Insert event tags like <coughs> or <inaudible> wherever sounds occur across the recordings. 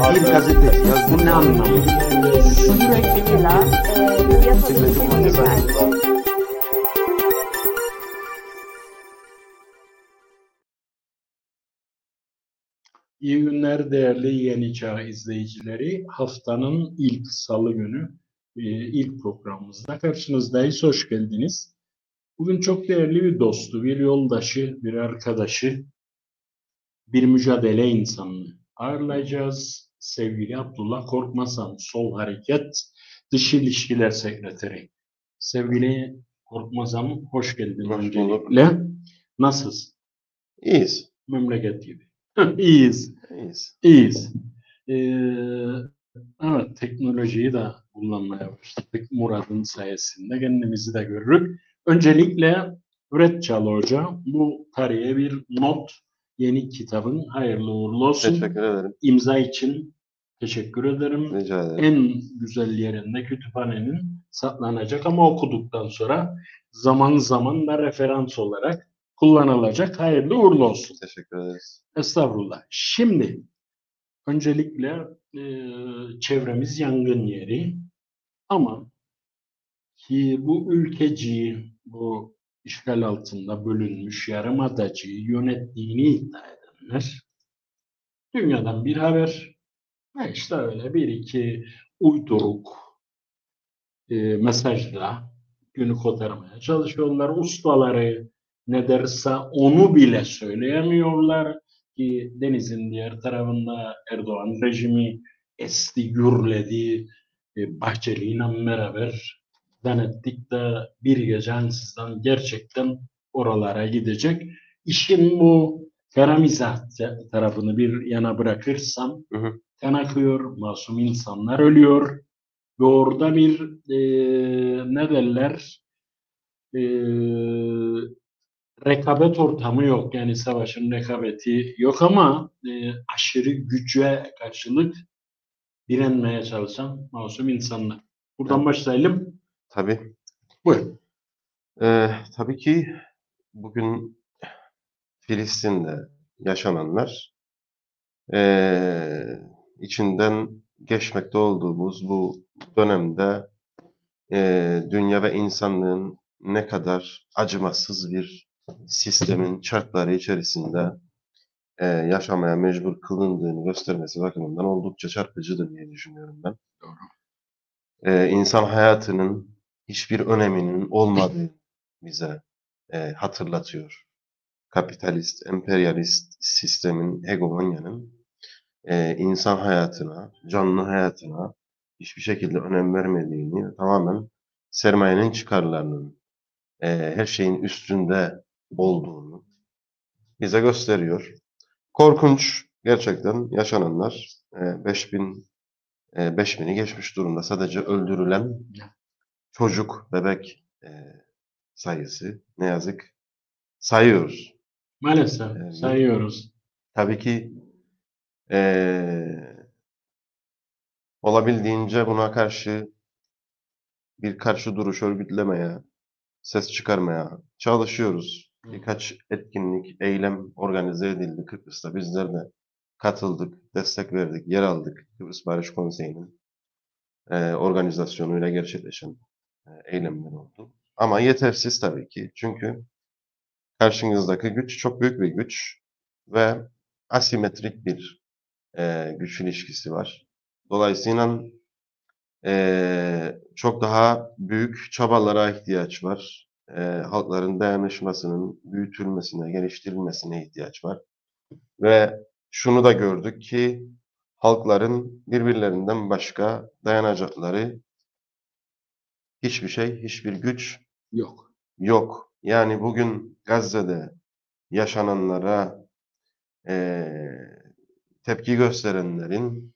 Bir gazeteci yaz. Bu ne anlamı? Mesela e, yapabileceğim belki İyi günler değerli Yeni Çağ izleyicileri. Haftanın ilk salı günü e, ilk programımızda karşınızdayız. Hoş geldiniz. Bugün çok değerli bir dostu, bir yoldaşı, bir arkadaşı, bir mücadele insanını ağırlayacağız. Sevgili Abdullah Korkmazan, Sol Hareket Dış İlişkiler Sekreteri. Sevgili Korkmazan, hoş geldin Hoş bulduk. öncelikle. Nasılsın? İyiyiz. Memleket gibi. <laughs> İyiyiz. İyiyiz. İyiyiz. Ee, evet, teknolojiyi de kullanmaya başladık. Murat'ın sayesinde kendimizi de görürük. Öncelikle Üret Hoca bu tarihe bir not. Yeni kitabın hayırlı uğurlu olsun. Teşekkür ederim. İmza için teşekkür ederim. Rica ederim. En güzel yerinde kütüphanenin saklanacak ama okuduktan sonra zaman zaman da referans olarak kullanılacak. Hayırlı uğurlu olsun. Teşekkür ederiz. Estağfurullah. Şimdi öncelikle e, çevremiz yangın yeri ama ki bu ülkeci, bu işgal altında bölünmüş yarımadacıyı yönettiğini iddia edenler dünyadan bir haber ve işte öyle bir iki uyduruk e, mesajla günü kotarmaya çalışıyorlar. Ustaları ne derse onu bile söyleyemiyorlar ki denizin diğer tarafında Erdoğan rejimi esti gürledi e, Bahçeli ile beraber denettik de bir gece ansızdan gerçekten oralara gidecek. İşin bu kara mizah tarafını bir yana bırakırsam Hı hı. kan akıyor, masum insanlar ölüyor ve orada bir e, ne derler e, rekabet ortamı yok. Yani savaşın rekabeti yok ama e, aşırı güce karşılık direnmeye çalışan masum insanlar. Buradan başlayalım. Tabii. Buyurun. Ee, tabii ki bugün Filistin'de yaşananlar ee, içinden geçmekte olduğumuz bu dönemde ee, dünya ve insanlığın ne kadar acımasız bir sistemin şartları içerisinde ee, yaşamaya mecbur kılındığını göstermesi bakımından oldukça çarpıcıdır diye düşünüyorum ben. Doğru. Ee, insan hayatının hiçbir öneminin olmadığını bize e, hatırlatıyor. Kapitalist, emperyalist sistemin, hegemonyanın e, insan hayatına, canlı hayatına hiçbir şekilde önem vermediğini, tamamen sermayenin çıkarlarının e, her şeyin üstünde olduğunu bize gösteriyor. Korkunç gerçekten yaşananlar. E, 5000 e, 5000'i geçmiş durumda. Sadece öldürülen çocuk, bebek e, sayısı ne yazık sayıyoruz. Maalesef Evet. sayıyoruz. Tabii ki eee, olabildiğince buna karşı bir karşı duruş örgütlemeye, ses çıkarmaya çalışıyoruz. Birkaç etkinlik, eylem organize edildi Kıbrıs'ta. Bizler de katıldık, destek verdik, yer aldık. Kıbrıs Barış Konseyi'nin eee, organizasyonuyla gerçekleşen eylemler oldu. Ama yetersiz tabii ki. Çünkü karşınızdaki güç çok büyük bir güç ve asimetrik bir eee, güç ilişkisi var. Dolayısıyla eee, çok daha büyük çabalara ihtiyaç var. Eee, halkların dayanışmasının büyütülmesine, geliştirilmesine ihtiyaç var. Ve şunu da gördük ki halkların birbirlerinden başka dayanacakları hiçbir şey, hiçbir güç Yok. yok. Yani bugün Gazze'de yaşananlara eee, tepki gösterenlerin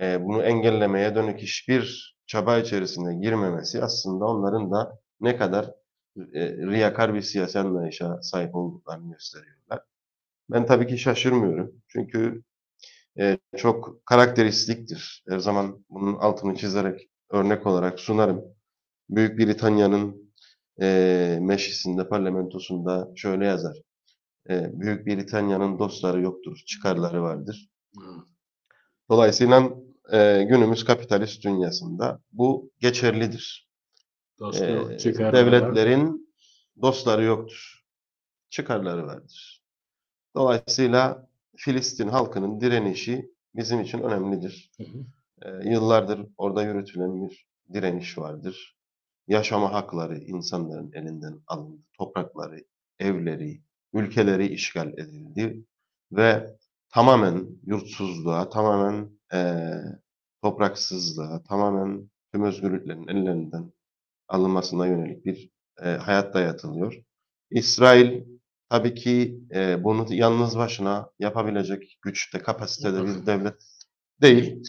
eee, bunu engellemeye dönük hiçbir çaba içerisine girmemesi aslında onların da ne kadar eee, riyakar bir siyasi anlayışa sahip olduklarını gösteriyorlar. Ben tabii ki şaşırmıyorum. Çünkü eee, çok karakteristiktir. Her zaman bunun altını çizerek örnek olarak sunarım. Büyük Britanya'nın eee meclisinde, parlamentosunda şöyle yazar. Eee, Büyük Britanya'nın dostları yoktur, çıkarları vardır. Dolayısıyla e, günümüz kapitalist dünyasında bu geçerlidir. Dostluk, Ee, çıkarlar. devletlerin dostları yoktur. Çıkarları vardır. Dolayısıyla Filistin halkının direnişi bizim için önemlidir. Hı hı. Ee, yıllardır orada yürütülen bir direniş vardır. Yaşama hakları insanların elinden alındı. Toprakları, evleri, ülkeleri işgal edildi ve tamamen yurtsuzluğa, tamamen eee, topraksızlığa, tamamen tüm özgürlüklerin ellerinden alınmasına yönelik bir eee, hayat dayatılıyor. İsrail tabii ki eee, bunu yalnız başına yapabilecek güçte, kapasitede bir devlet değil.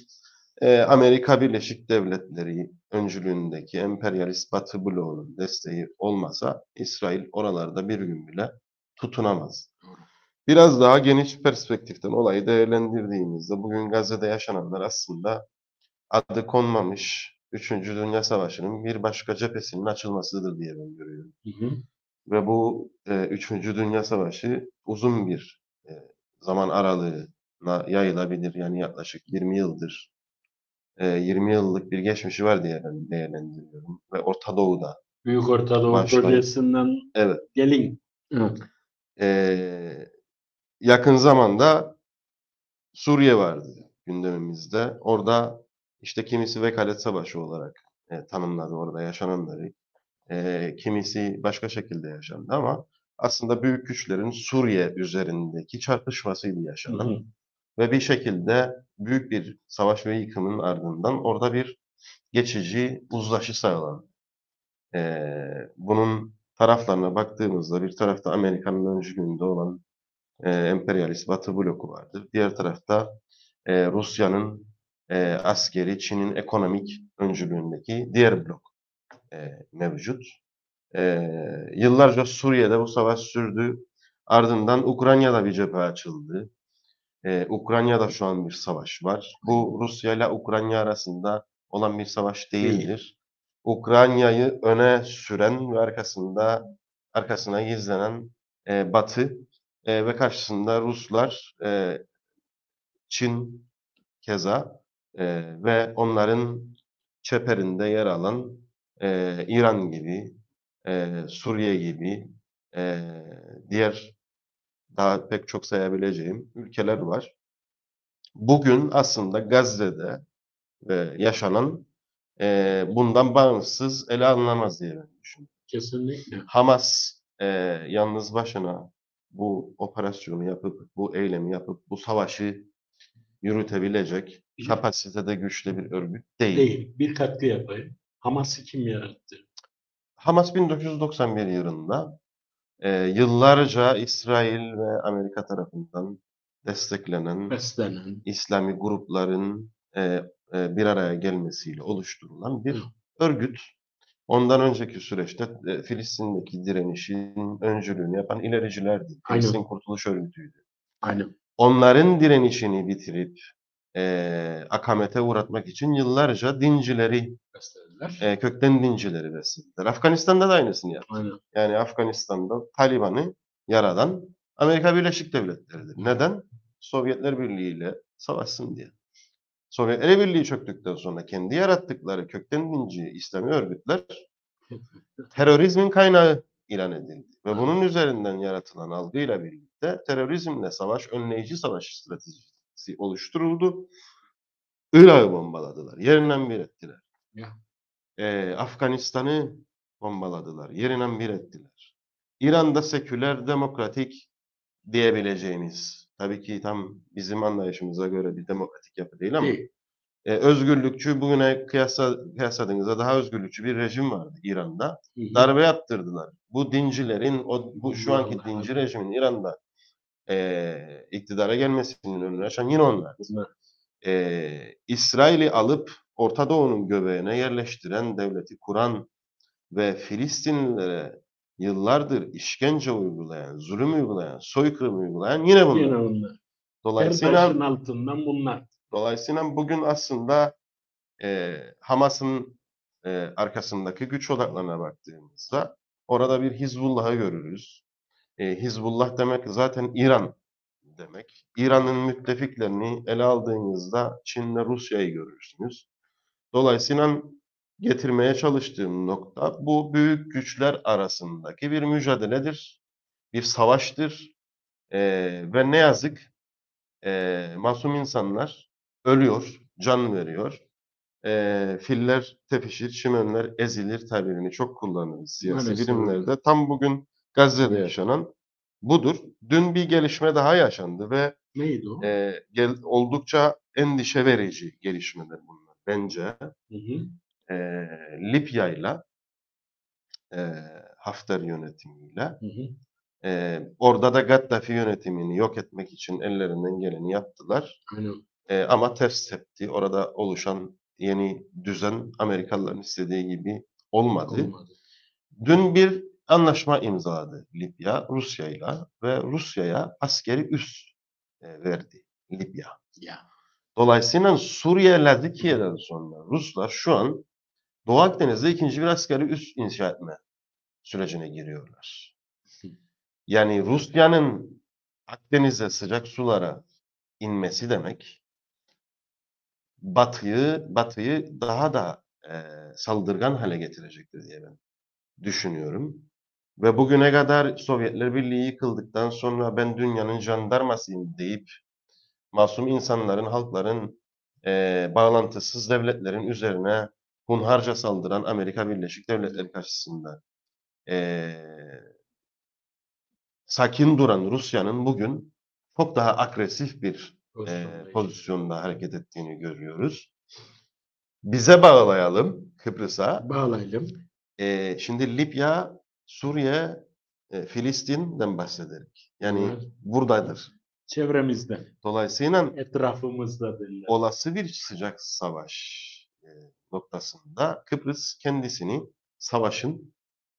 Eee, Amerika Birleşik Devletleri öncülüğündeki emperyalist Batı bloğunun desteği olmasa İsrail oralarda bir gün bile tutunamaz. Biraz daha geniş perspektiften olayı değerlendirdiğimizde bugün Gazze'de yaşananlar aslında adı konmamış 3. Dünya Savaşı'nın bir başka cephesinin açılmasıdır diye ben görüyorum. Hı hı. Ve bu e, 3. Dünya Savaşı uzun bir e, zaman aralığına yayılabilir. Yani yaklaşık 20 yıldır. E, 20 yıllık bir geçmişi var diye ben değerlendiriyorum. Ve Orta Doğu'da Büyük Orta Doğu Başlayın. Projesi'nden Evet. gelin. Hı. Ee, yakın zamanda Suriye vardı gündemimizde. Orada işte kimisi vekalet savaşı olarak e, tanımladı orada yaşananları. E, kimisi başka şekilde yaşandı ama aslında büyük güçlerin Suriye üzerindeki çarpışmasıydı Hı yaşanan. hı. Ve bir şekilde büyük bir savaş ve yıkımın ardından orada bir geçici uzlaşı sağlandı. Ee, bunun taraflarına baktığımızda bir tarafta Amerika'nın öncülüğünde olan e, emperyalist Batı bloku vardır. Diğer tarafta e, Rusya'nın e, askeri, Çin'in ekonomik öncülüğündeki diğer blok e, mevcut. E, yıllarca Suriye'de bu savaş sürdü. Ardından Ukrayna'da bir cephe açıldı. Ee, Ukrayna'da şu an bir savaş var. Bu Rusya ile Ukrayna arasında olan bir savaş değildir. Ukrayna'yı öne süren ve arkasında arkasına gizlenen e, Batı e, ve karşısında Ruslar, e, Çin keza e, ve onların çeperinde yer alan e, İran gibi, e, Suriye gibi, e, diğer daha pek çok sayabileceğim ülkeler var. Bugün aslında Gazze'de e, yaşanan e, bundan bağımsız ele alınamaz diye ben düşünüyorum. Kesinlikle. Hamas e, yalnız başına bu operasyonu yapıp, bu eylemi yapıp, bu savaşı yürütebilecek kapasitede güçlü bir örgüt değil. Değil. Bir katkı yapayım. Hamas'ı kim yarattı? Hamas 1991 yılında e, yıllarca İsrail ve Amerika tarafından desteklenen Beslenen. İslami grupların e, e, bir araya gelmesiyle oluşturulan bir Hı. örgüt. Ondan önceki süreçte e, Filistin'deki direnişin öncülüğünü yapan ilericilerdi. Aynen. Filistin Kurtuluş Örgütü'ydü. Aynen. Onların direnişini bitirip e, akamete uğratmak için yıllarca dincileri, Beslediler. e, kökten dincileri beslediler. Afganistan'da da aynısını yaptı. Aynen. Yani Afganistan'da Taliban'ı yaradan Amerika Birleşik Devletleri'dir. Neden? Sovyetler Birliği ile savaşsın diye. Sovyetler Birliği çöktükten sonra kendi yarattıkları kökten dinci İslami örgütler <laughs> terörizmin kaynağı ilan edildi. Ve bunun üzerinden yaratılan algıyla birlikte terörizmle savaş, önleyici savaş stratejisi oluşturuldu. Irak'ı bombaladılar. Yerinden bir ettiler. Ya. Ee, Afganistan'ı bombaladılar. Yerinden bir ettiler. İran'da seküler, demokratik diyebileceğimiz, tabii ki tam bizim anlayışımıza göre bir demokratik yapı değil ama Değil. e, özgürlükçü, bugüne kıyasla, kıyasladığınızda daha özgürlükçü bir rejim vardı İran'da. Hı hı. Darbe yaptırdılar. Bu dincilerin, o, bu şu anki Vallahi. dinci rejimin İran'da e, iktidara gelmesinin önünü açan yine onlar. E, İsrail'i alıp Orta Doğu'nun göbeğine yerleştiren, devleti kuran ve Filistinlilere yıllardır işkence uygulayan, zulüm uygulayan, soykırım uygulayan yine bunlar. Yine. Her Dolayısıyla taşın altından bunlar. Dolayısıyla bugün aslında e, Hamas'ın e, arkasındaki güç odaklarına baktığımızda orada bir Hizbullah'ı görürüz. E, Hizbullah demek zaten İran demek. İran'ın müttefiklerini ele aldığınızda Çin'le Rusya'yı görürsünüz. Dolayısıyla getirmeye çalıştığım nokta bu büyük güçler arasındaki bir mücadeledir, bir savaştır Ee, ve ne yazık e, masum insanlar ölüyor, can veriyor. Ee, filler tepişir, çimenler ezilir tabirini çok kullanırız siyasi Maalesef. bilimlerde. Tam bugün Gazze'de yaşanan budur. Dün bir gelişme daha yaşandı ve Neydi o? e, gel, oldukça endişe verici gelişmeler bunlar bence. Hı hı. E, Libya'yla e, Hafter yönetimiyle Hı hı. e, orada da Gaddafi yönetimini yok etmek için ellerinden geleni yaptılar. Aynen. E, ama ters tepti. Orada oluşan yeni düzen Amerikalıların istediği gibi olmadı. Olmadı. Dün bir anlaşma imzaladı Libya Rusya'yla ve Rusya'ya askeri üs e, verdi Libya. Ya. Dolayısıyla Suriye ile Likya'dan sonra Ruslar şu an Doğu Akdeniz'de ikinci bir askeri üs inşa etme sürecine giriyorlar. Yani Rusya'nın Akdeniz'e sıcak sulara inmesi demek Batı'yı Batı'yı daha da e, saldırgan hale getirecektir diye ben düşünüyorum. Ve bugüne kadar Sovyetler Birliği yıkıldıktan sonra ben dünyanın jandarmasıyım deyip masum insanların, halkların e, bağlantısız devletlerin üzerine hunharca saldıran Amerika Birleşik Devletleri karşısında e, sakin duran Rusya'nın bugün çok daha agresif bir e, pozisyonda hareket ettiğini görüyoruz. Bize bağlayalım Kıbrıs'a. Bağlayalım. E, şimdi Libya, Suriye, e, Filistin'den bahsederek. Yani Evet. buradadır. Çevremizde, Dolayısıyla etrafımızda derler. olası bir sıcak savaş e, noktasında Kıbrıs kendisini savaşın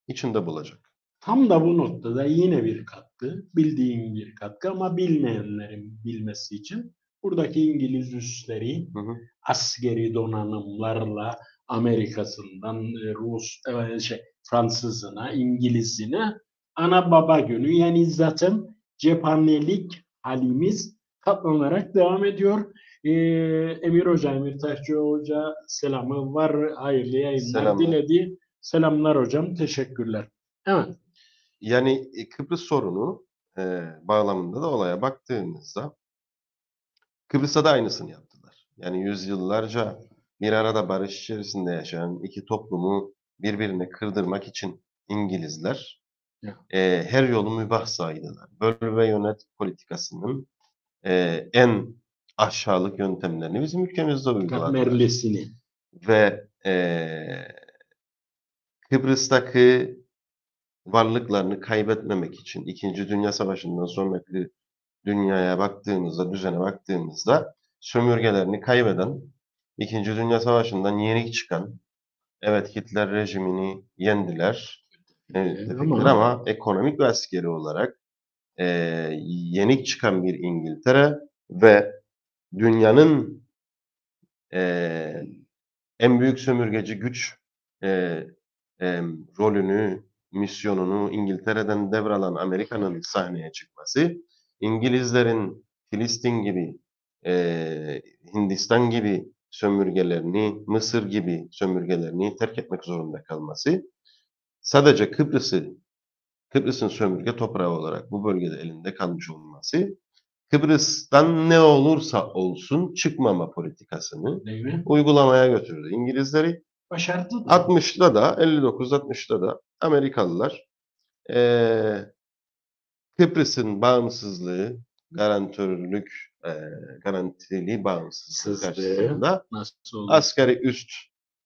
içinde bulacak. Tam da bu noktada yine bir katkı, bildiğim bir katkı ama bilmeyenlerin bilmesi için buradaki İngiliz üsleri Hı hı. askeri donanımlarla Amerika'sından e, Rus, e, şey, Fransızına, İngilizine ana baba günü yani zaten cephanelik halimiz katlanarak devam ediyor. Ee, Emir Hoca, Emir Taşçı Hoca selamı var. Hayırlı yayınlar Selamlar. diledi. Selamlar hocam. Teşekkürler. Evet. Yani e, Kıbrıs sorunu e, bağlamında da olaya baktığımızda Kıbrıs'ta da aynısını yaptılar. Yani yüzyıllarca bir arada barış içerisinde yaşayan iki toplumu birbirine kırdırmak için İngilizler. E, her yolu mübah saydılar. Böl ve yönet politikasının e, en aşağılık yöntemlerini bizim ülkemizde uyguladılar. Katmerlisini. ve eee Kıbrıs'taki varlıklarını kaybetmemek için İkinci Dünya Savaşı'ndan sonraki dünyaya baktığımızda, düzene baktığımızda sömürgelerini kaybeden, İkinci Dünya Savaşı'ndan yenik çıkan, evet Hitler rejimini yendiler, evet, ama- ama ekonomik ve askeri olarak eee, yenik çıkan bir İngiltere ve dünyanın eee, en büyük sömürgeci güç eee, em, rolünü, misyonunu İngiltere'den devralan Amerika'nın sahneye çıkması, İngilizlerin Filistin gibi, eee, Hindistan gibi sömürgelerini, Mısır gibi sömürgelerini terk etmek zorunda kalması, sadece Kıbrıs'ı, Kıbrıs'ın sömürge toprağı olarak bu bölgede elinde kalmış olması, Kıbrıs'tan ne olursa olsun çıkmama politikasını uygulamaya götürdü. İngilizleri Başardı da. 60'da da 59-60'da da Amerikalılar eee, Kıbrıs'ın bağımsızlığı, garantörlük, eee, garantili bağımsızlık Sızdı. karşısında Nasıl oldu? askeri üst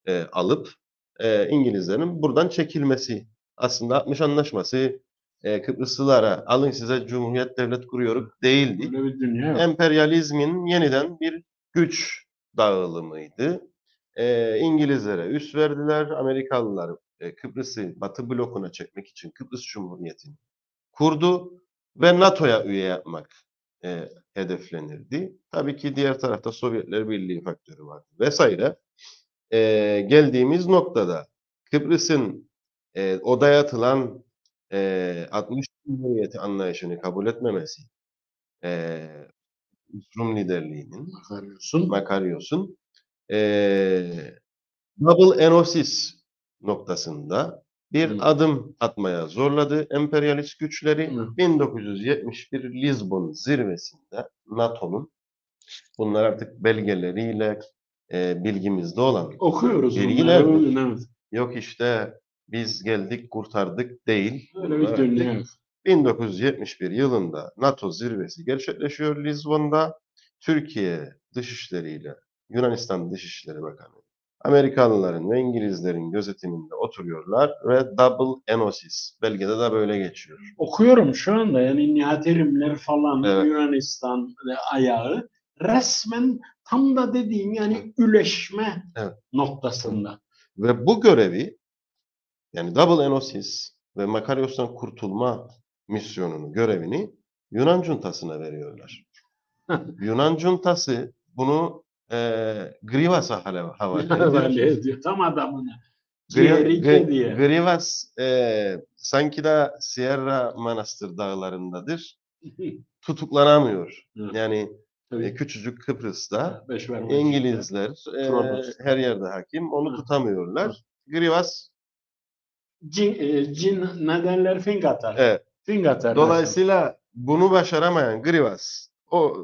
eee, alıp eee, İngilizlerin buradan çekilmesi. Aslında 60 anlaşması eee, Kıbrıslılara alın size cumhuriyet devlet kuruyoruz değildi Böyle bir dünya yok. emperyalizmin yeniden bir güç dağılımıydı. Ee, İngilizlere üs verdiler. Amerikalılar e, Kıbrıs'ı Batı blokuna çekmek için Kıbrıs Cumhuriyeti'ni kurdu ve NATO'ya üye yapmak e, hedeflenirdi. Tabii ki diğer tarafta Sovyetler Birliği faktörü vardı vesaire. Ee, geldiğimiz noktada Kıbrıs'ın e, o dayatılan e, 60 Cumhuriyeti anlayışını kabul etmemesi, eee Rum liderliğinin Bakıyorsun. Makaryos'un eee Double Enosis noktasında bir Hı. adım atmaya zorladı emperyalist güçleri. Hı. 1971 Lisbon zirvesinde NATO'nun bunlar artık belgeleriyle eee, bilgimizde olan Okuyoruz Bilgiler bunları. mi? Evet. yok işte biz geldik kurtardık değil. Öyle bir dünya. 1971 yılında NATO zirvesi gerçekleşiyor Lizbon'da. Türkiye Dışişleri'yle Yunanistan Dışişleri Bakanı Amerikalıların ve İngilizlerin gözetiminde oturuyorlar ve Double Enosis belgede de böyle geçiyor. Okuyorum şu anda yani Nihat Erimler falan Evet. Yunanistan ayağı resmen tam da dediğim yani üleşme Evet. noktasında. Ve bu görevi yani Double Enosis ve Makaryos'tan kurtulma misyonunu, görevini Yunan cuntasına veriyorlar. <laughs> Yunan cuntası bunu eee Grivas'a hale- havale <laughs> ediyor. Tam adamına. Gri- Gri-. Grivas eee, sanki de Sierra Manastır dağlarındadır. <laughs> Tutuklanamıyor. Yani Tabii. e, küçücük Kıbrıs'ta Beş İngilizler Trabzon. her yerde hakim. Onu Hı. tutamıyorlar. Grivas Cin, e, cin ne derler? Fink atar. evet. Fink atar. Dolayısıyla bunu başaramayan Grivas o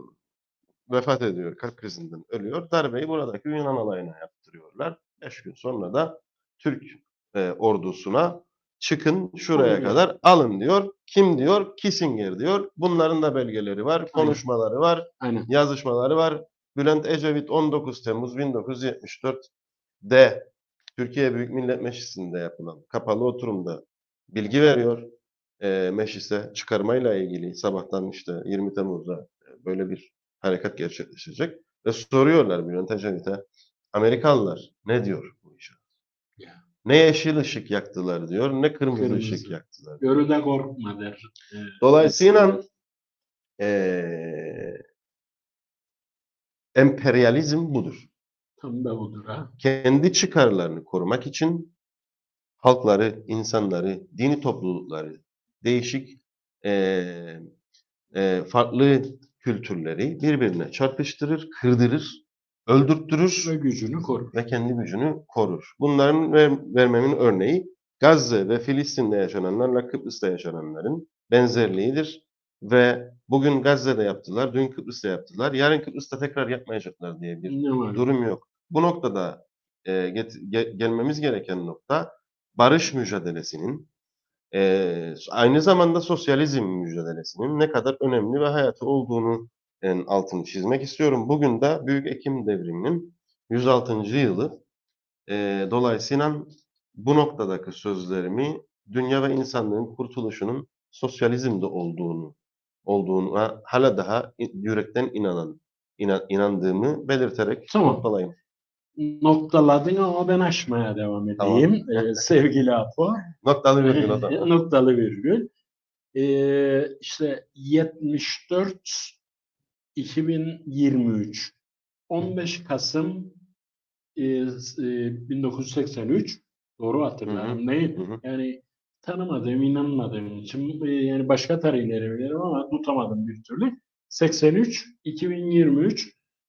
vefat ediyor. Kalp krizinden ölüyor. Darbeyi buradaki Yunan alayına yaptırıyorlar. Beş gün sonra da Türk e, ordusuna çıkın şuraya Alın. kadar alın diyor. Kim diyor? Kissinger diyor. Bunların da belgeleri var, konuşmaları var, Aynen. yazışmaları var. Bülent Ecevit 19 Temmuz 1974'de Türkiye Büyük Millet Meclisi'nde yapılan kapalı oturumda bilgi veriyor. E, meclise çıkarmayla ilgili sabahtan işte 20 Temmuz'da e, böyle bir harekat gerçekleşecek. Ve soruyorlar Bülent Ecevit'e Amerikalılar ne diyor. Ne yeşil ışık yaktılar diyor, ne kırmızı, Kırmızı. ışık yaktılar. Görüde korkma der. E, Dolayısıyla eee emperyalizm budur. tam da budur ha. Kendi çıkarlarını korumak için halkları, insanları, dini toplulukları, değişik eee, eee, farklı kültürleri birbirine çarpıştırır, kırdırır, öldürttürür Ve gücünü korur. ve kendi gücünü korur. Bunların ver- vermemin örneği Gazze ve Filistin'de yaşananlarla Kıbrıs'ta yaşananların benzerliğidir. Ve bugün Gazze'de yaptılar, dün Kıbrıs'ta yaptılar, yarın Kıbrıs'ta tekrar yapmayacaklar diye bir Ne var? durum yok. Bu noktada e, get- ge- gelmemiz gereken nokta barış mücadelesinin e, aynı zamanda sosyalizm mücadelesinin ne kadar önemli ve hayatı olduğunu altını çizmek istiyorum. Bugün de Büyük Ekim Devrimi'nin 106. yılı. E, dolayısıyla bu noktadaki sözlerimi dünya ve insanlığın kurtuluşunun sosyalizmde olduğunu olduğuna hala daha yürekten inanan inan- inandığımı belirterek Tamam. noktalayayım. Noktaladın ama ben aşmaya devam Tamam. edeyim. Ee, sevgili Apo. <laughs> Noktalı virgül o zaman. Noktalı virgül. Ee, işte 74 2023 15 Kasım e, e, 1983 doğru hatırlarım değil. Hı hı. Yani tanımadığım, inanmadığım için e, yani başka tarihleri bilirim ama tutamadım bir türlü. 83 2023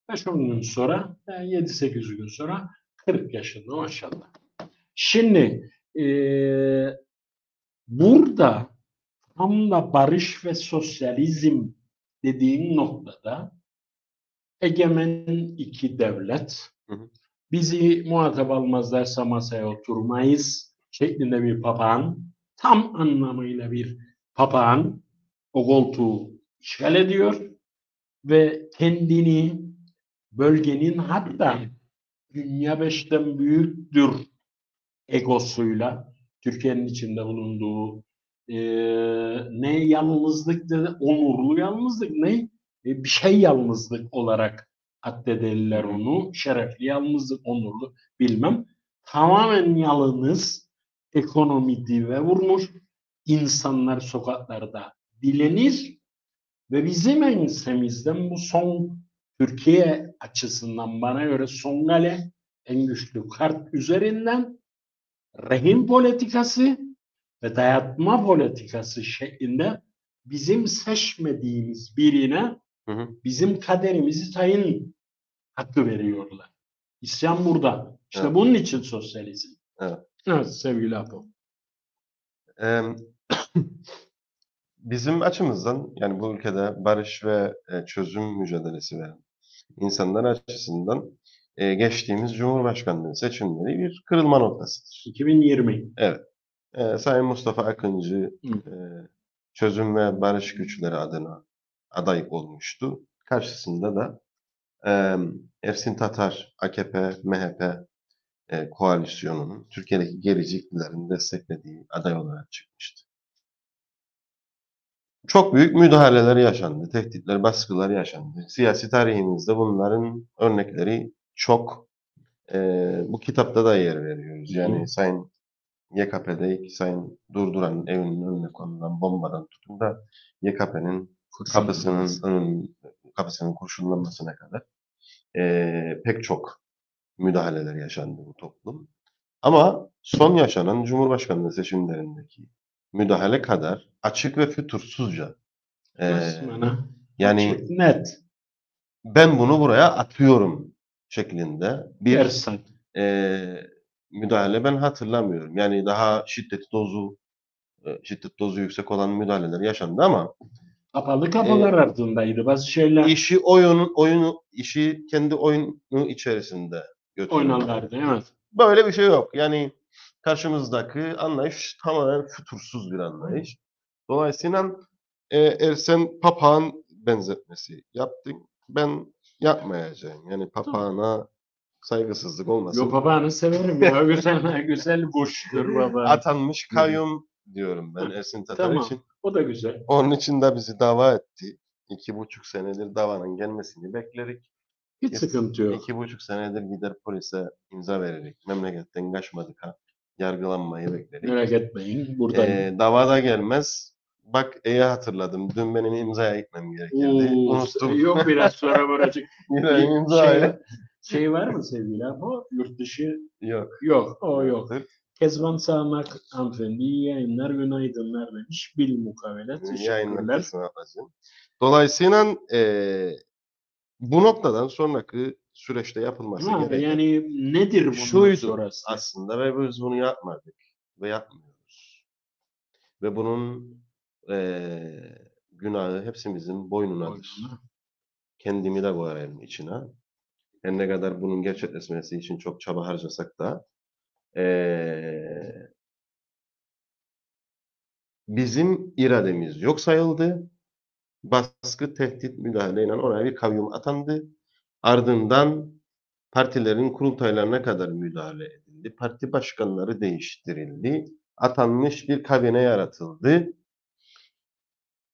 5-10 gün sonra yani 7-8 gün sonra 40 yaşında maşallah. Şimdi e, burada tam da barış ve sosyalizm dediğin noktada egemen iki devlet Hı hı. bizi muhatap almazlarsa masaya oturmayız şeklinde bir papağan tam anlamıyla bir papağan o koltuğu işgal ediyor ve kendini bölgenin hatta dünya beşten büyüktür egosuyla Türkiye'nin içinde bulunduğu eee, ne yalnızlık dedi, onurlu yalnızlık ne? E, bir şey yalnızlık olarak addederler onu. Şerefli yalnızlık, onurlu bilmem. Tamamen yalnız ekonomi dibe vurmuş. insanlar sokaklarda bilenir ve bizim ensemizden bu son Türkiye açısından bana göre son gale en güçlü kart üzerinden rehin politikası ve dayatma politikası şeklinde bizim seçmediğimiz birine Hı hı. Bizim kaderimizi tayin hakkı veriyorlar. İsyan burada. İşte Evet. bunun için sosyalizm. Evet. Evet sevgili Apo. Eee, bizim açımızdan yani bu ülkede barış ve e, çözüm mücadelesi veren insanlar açısından e, geçtiğimiz Cumhurbaşkanlığı seçimleri bir kırılma noktasıdır. 2020. E, Sayın Mustafa Akıncı e, çözüm ve barış güçleri adına aday olmuştu. Karşısında da e, Ersin Tatar, AKP, MHP e, koalisyonunun Türkiye'deki gerici iktidarın desteklediği aday olarak çıkmıştı. Çok büyük müdahaleler yaşandı, tehditler, baskılar yaşandı. Siyasi tarihimizde bunların örnekleri çok. E, bu kitapta da yer veriyoruz. Yani Hı. Sayın YKP'de Sayın Durduran'ın evinin önüne konulan bombadan tutun da YKP'nin kapısının önün, kapısının kurşunlanmasına kadar eee, pek çok müdahaleler yaşandı bu toplum. Ama son yaşanan Cumhurbaşkanlığı seçimlerindeki müdahale kadar açık ve fütursuzca Resmen, yani Açık, net. ben bunu buraya atıyorum şeklinde bir Ersan. Müdahale ben hatırlamıyorum. Yani daha şiddet dozu e, şiddet dozu yüksek olan müdahaleler yaşandı ama Kapalı kapılar ardındaydı. Bazı şeyler işi oyunun oyunu işi kendi oyunu içerisinde götürdü. oynarlardı. Evet. Böyle bir şey yok. Yani karşımızdaki anlayış tamamen fütursuz bir anlayış. Dolayısıyla e, Ersen papağan benzetmesi yaptın. Ben yapmayacağım. Yani papağana saygısızlık olmasın. Yo papağanı severim ya. <laughs> Güzel, güzel kuştur baba. Atanmış kayyum diyorum ben Ersin Tatar Tamam. için. O da güzel. Onun için de bizi dava etti. İki buçuk senedir davanın gelmesini bekledik. Hiç sıkıntı yok. İki buçuk senedir gider polise imza vererek memleketten kaçmadık ha. Yargılanmayı bekledik. Merak etmeyin. Buradayım. Ee, davada gelmez. Bak iyi hatırladım. Dün benim imzaya gitmem gerekirdi. Oo, Unuttum. Yok biraz sonra <laughs> varacak. Yine şey, imzaya. Şey var mı sevgili bu Yurt dışı Yok. yok. O yok. Kezban Sağmak hanımefendi iyi yayınlar, günaydınlar demiş. Bil mukavele. Teşekkürler. Dolayısıyla eee, bu noktadan sonraki süreçte yapılması gereken yani nedir bunun şuydu sonrası? aslında ve biz bunu yapmadık ve yapmıyoruz. Ve bunun eee, günahı hepsimizin boynunadır. Kendimi de koyarım içine. Her ne kadar bunun gerçekleşmesi için çok çaba harcasak da eee, bizim irademiz yok sayıldı. Baskı, tehdit, müdahaleyle oraya bir kayyum atandı. Ardından partilerin kurultaylarına kadar müdahale edildi. Parti başkanları değiştirildi. Atanmış bir kabine yaratıldı.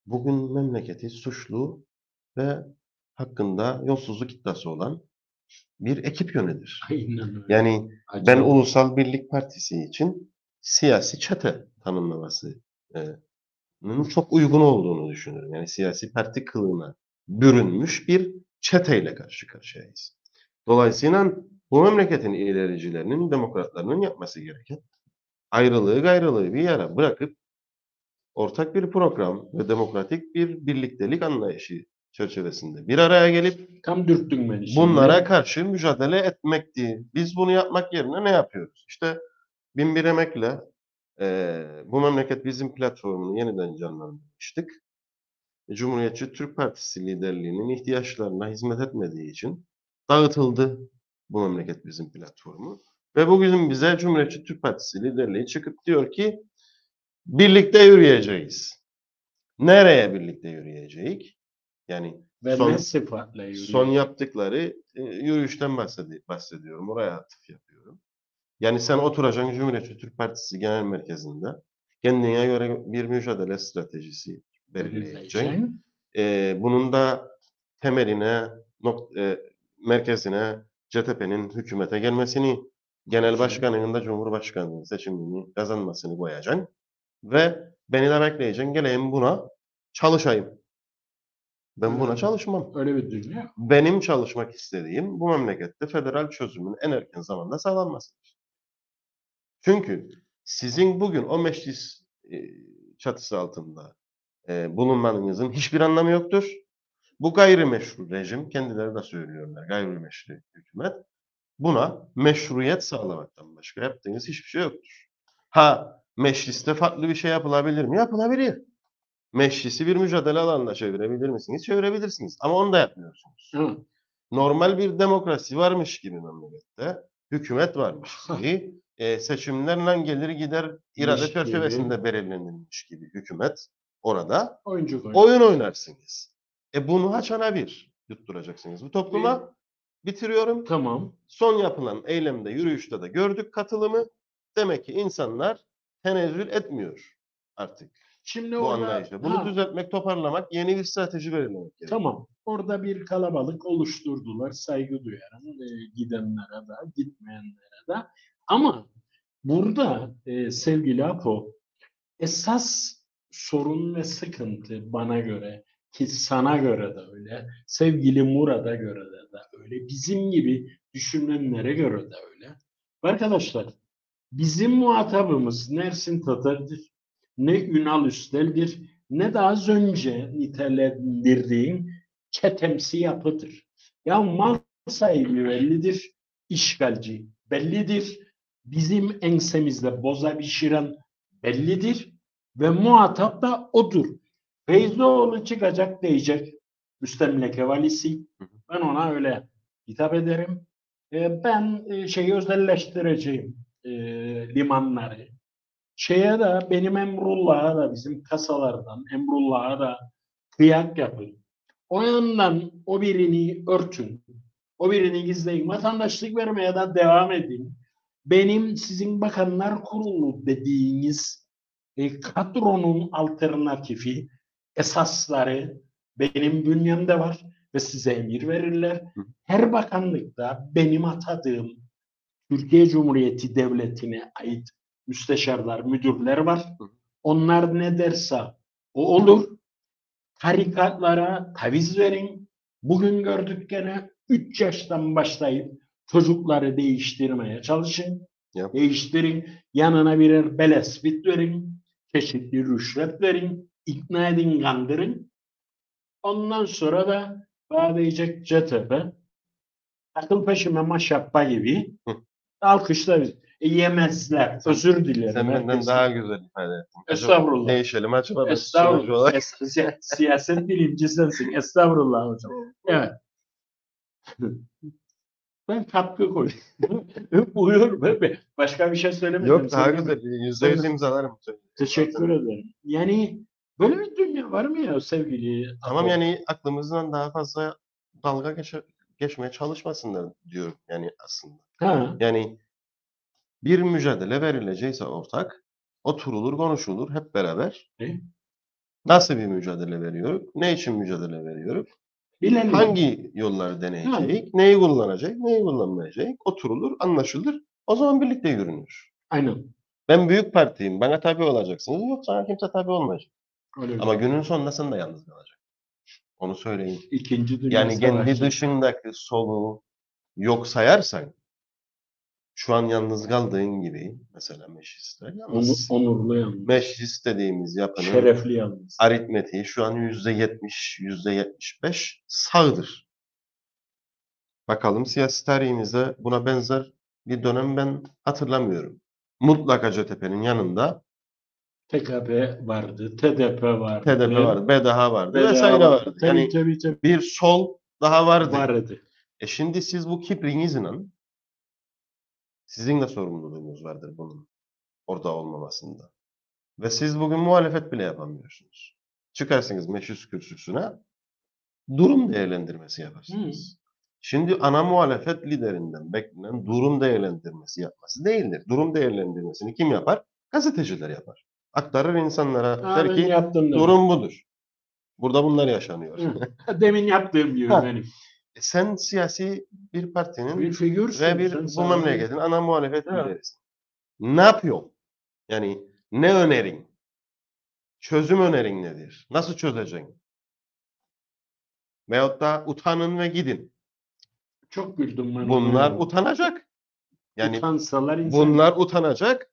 Bugün memleketi suçlu ve hakkında yolsuzluk iddiası olan bir ekip yönetir. <laughs> Aynen öyle. Yani ben Acayip. Ulusal Birlik Partisi için siyasi çete tanımlaması e, çok uygun olduğunu düşünüyorum. Yani siyasi parti kılığına bürünmüş bir çeteyle karşı karşıyayız. Dolayısıyla bu memleketin ilericilerinin, demokratlarının yapması gereken ayrılığı gayrılığı bir yere bırakıp ortak bir program ve demokratik bir birliktelik anlayışı çerçevesinde bir araya gelip Tam dürttün beni şimdi. bunlara karşı mücadele etmekti. Biz bunu yapmak yerine ne yapıyoruz? İşte binbir emekle eee, bu memleket bizim platformunu yeniden canlandırmıştık. Cumhuriyetçi Türk Partisi liderliğinin ihtiyaçlarına hizmet etmediği için dağıtıldı bu memleket bizim platformu. Ve bugün bize Cumhuriyetçi Türk Partisi liderliği çıkıp diyor ki birlikte yürüyeceğiz. Nereye birlikte yürüyeceğiz? Yani Ve son- ne sıfatla yürüyor? son yaptıkları e, yürüyüşten bahsedi- bahsediyorum. Oraya atıf yapıyorum. Yani sen oturacaksın Cumhuriyetçi Türk Partisi Genel Merkezi'nde kendine göre bir mücadele stratejisi belirleyeceksin. Belirleyeceksin. E, bunun da temeline, nok- e, merkezine CTP'nin hükümete gelmesini, genel başkanının da Cumhurbaşkanlığı seçimini kazanmasını koyacaksın. Ve beni de bekleyeceksin. Geleyim buna çalışayım. Ben buna Hmm. çalışmam. Öyle bir dünya. Benim çalışmak istediğim bu memlekette federal çözümün en erken zamanda sağlanmasıdır. Çünkü sizin bugün o meclis e, çatısı altında e, bulunmanızın hiçbir anlamı yoktur. Bu gayrimeşru rejim, kendileri de söylüyorlar, gayrimeşru hükümet. Buna meşruiyet sağlamaktan başka yaptığınız hiçbir şey yoktur. Ha, mecliste farklı bir şey yapılabilir mi? Yapılabilir. Meclisi bir mücadele alanına çevirebilir misiniz? Çevirebilirsiniz. Ama onu da yapmıyorsunuz. Hı. Normal bir demokrasi varmış gibi memlekette, hükümet varmış gibi, e, seçimlerle gelir gider irade çerçevesinde belirlenilmiş gibi hükümet orada Oyuncu oyun. oyun oynarsınız. E bunu haçana bir yutturacaksınız. Bu topluma bitiriyorum. Tamam. Son yapılan eylemde, yürüyüşte de gördük katılımı. Demek ki insanlar tenezzül etmiyor artık Şimdi bu orada. Bunu Ha, düzeltmek, toparlamak, yeni bir strateji belirlemek gerekiyor. Tamam. Orada bir kalabalık oluşturdular. Saygı duyarım. e, gidenlere de, gitmeyenlere de. Ama burada e, sevgili Apo, esas sorun ve sıkıntı bana göre ki sana göre de öyle, sevgili Murat'a göre de, de öyle, bizim gibi düşünenlere göre de öyle. Arkadaşlar, bizim muhatabımız Nersin Tatar'dır, ne Ünal Üstel'dir, ne de az önce nitelendirdiğin çetemsi yapıdır. Ya mal sahibi bellidir, işgalci bellidir, bizim ensemizde boza pişiren bellidir ve muhatap da odur. Feyzoğlu çıkacak diyecek müstemleke valisi. Ben ona öyle hitap ederim. E, ben e, şeyi özelleştireceğim e, limanları. Şeye de benim Emrullah'a da bizim kasalardan Emrullah'a da kıyak yapın. O yandan o birini örtün. O birini gizleyin. Vatandaşlık vermeye de devam edin. Benim sizin bakanlar kurulu dediğiniz e, kadronun alternatifi esasları benim bünyemde var ve size emir verirler. Her bakanlıkta benim atadığım Türkiye Cumhuriyeti Devleti'ne ait müsteşarlar, müdürler var. Onlar ne derse o olur. Tarikatlara taviz verin. Bugün gördük gene 3 yaştan başlayıp çocukları değiştirmeye çalışın. Yap. Değiştirin. Yanına birer belesbit verin. Çeşitli rüşvet verin. ikna edin, kandırın. Ondan sonra da diyecek CTP takıl peşime maşappa gibi alkışla biz. E, yemezler. Özür dilerim. Sen benden herkesin. daha güzel ifade ettin. Estağfurullah. Değişelim sunucu Estağfurullah. Es- siya- siyaset bilimci sensin. Estağfurullah hocam. Evet. Ben katkı koydum. Buyur. be-. Başka bir şey söylemedim. Yok daha güzel. Yüzde yüz imzalarım. Teşekkür ederim. Yani böyle bir dünya var mı ya sevgili? Tamam Apo? yani aklımızdan daha fazla dalga geçe- geçmeye çalışmasınlar diyorum yani aslında. Ha, Yani bir mücadele verilecekse ortak, oturulur, konuşulur hep beraber. Ne? Nasıl bir mücadele veriyoruz? Ne için mücadele veriyoruz? bilelim. Hangi yolları deneyecek? Neyi kullanacak? Neyi kullanmayacak? Oturulur, anlaşılır. O zaman birlikte yürünür. Aynen. Ben büyük partiyim. Bana tabi olacaksınız. Yok sana kimse tabi olmayacak. Öyle Ama günün sonunda sen de yalnız kalacak. Onu söyleyeyim. İkinci Dünya Yani kendi dışındaki soluğu yok sayarsan şu an yalnız kaldığın gibi mesela mecliste yalnız. onurlu yalnız. Meclis dediğimiz yapının Şerefli yalnız. aritmetiği şu an yüzde yetmiş, yüzde yetmiş beş sağdır. Bakalım siyasi tarihimizde buna benzer bir dönem ben hatırlamıyorum. Mutlaka CTP'nin yanında TKP vardı, TDP vardı. TDP vardı, BDH vardı BDH vesaire vardı. Tabii Yani tabii tabii. bir sol daha vardı. Vardı. E şimdi siz bu kibrinizle sizin de sorumluluğunuz vardır bunun orada olmamasında. Ve siz bugün muhalefet bile yapamıyorsunuz. Çıkarsınız meclis kürsüsüne durum değerlendirmesi yaparsınız. Şimdi ana muhalefet liderinden beklenen durum değerlendirmesi yapması değildir. Durum değerlendirmesini kim yapar? Gazeteciler yapar. Aktarır insanlara. Ha, der ki durum budur. Burada bunlar yaşanıyor. <laughs> Demin yaptığım gibi benim. E sen siyasi bir partinin Bir figürsün. ve bir bu memleketin ana muhalefet Evet. liderisin. Ne yapıyor? Yani ne önerin? Çözüm önerin nedir? Nasıl çözeceksin? Veyahut da utanın ve gidin. Çok güldüm ben. Bunlar ona. utanacak. Yani Utansalar insan. bunlar utanacak.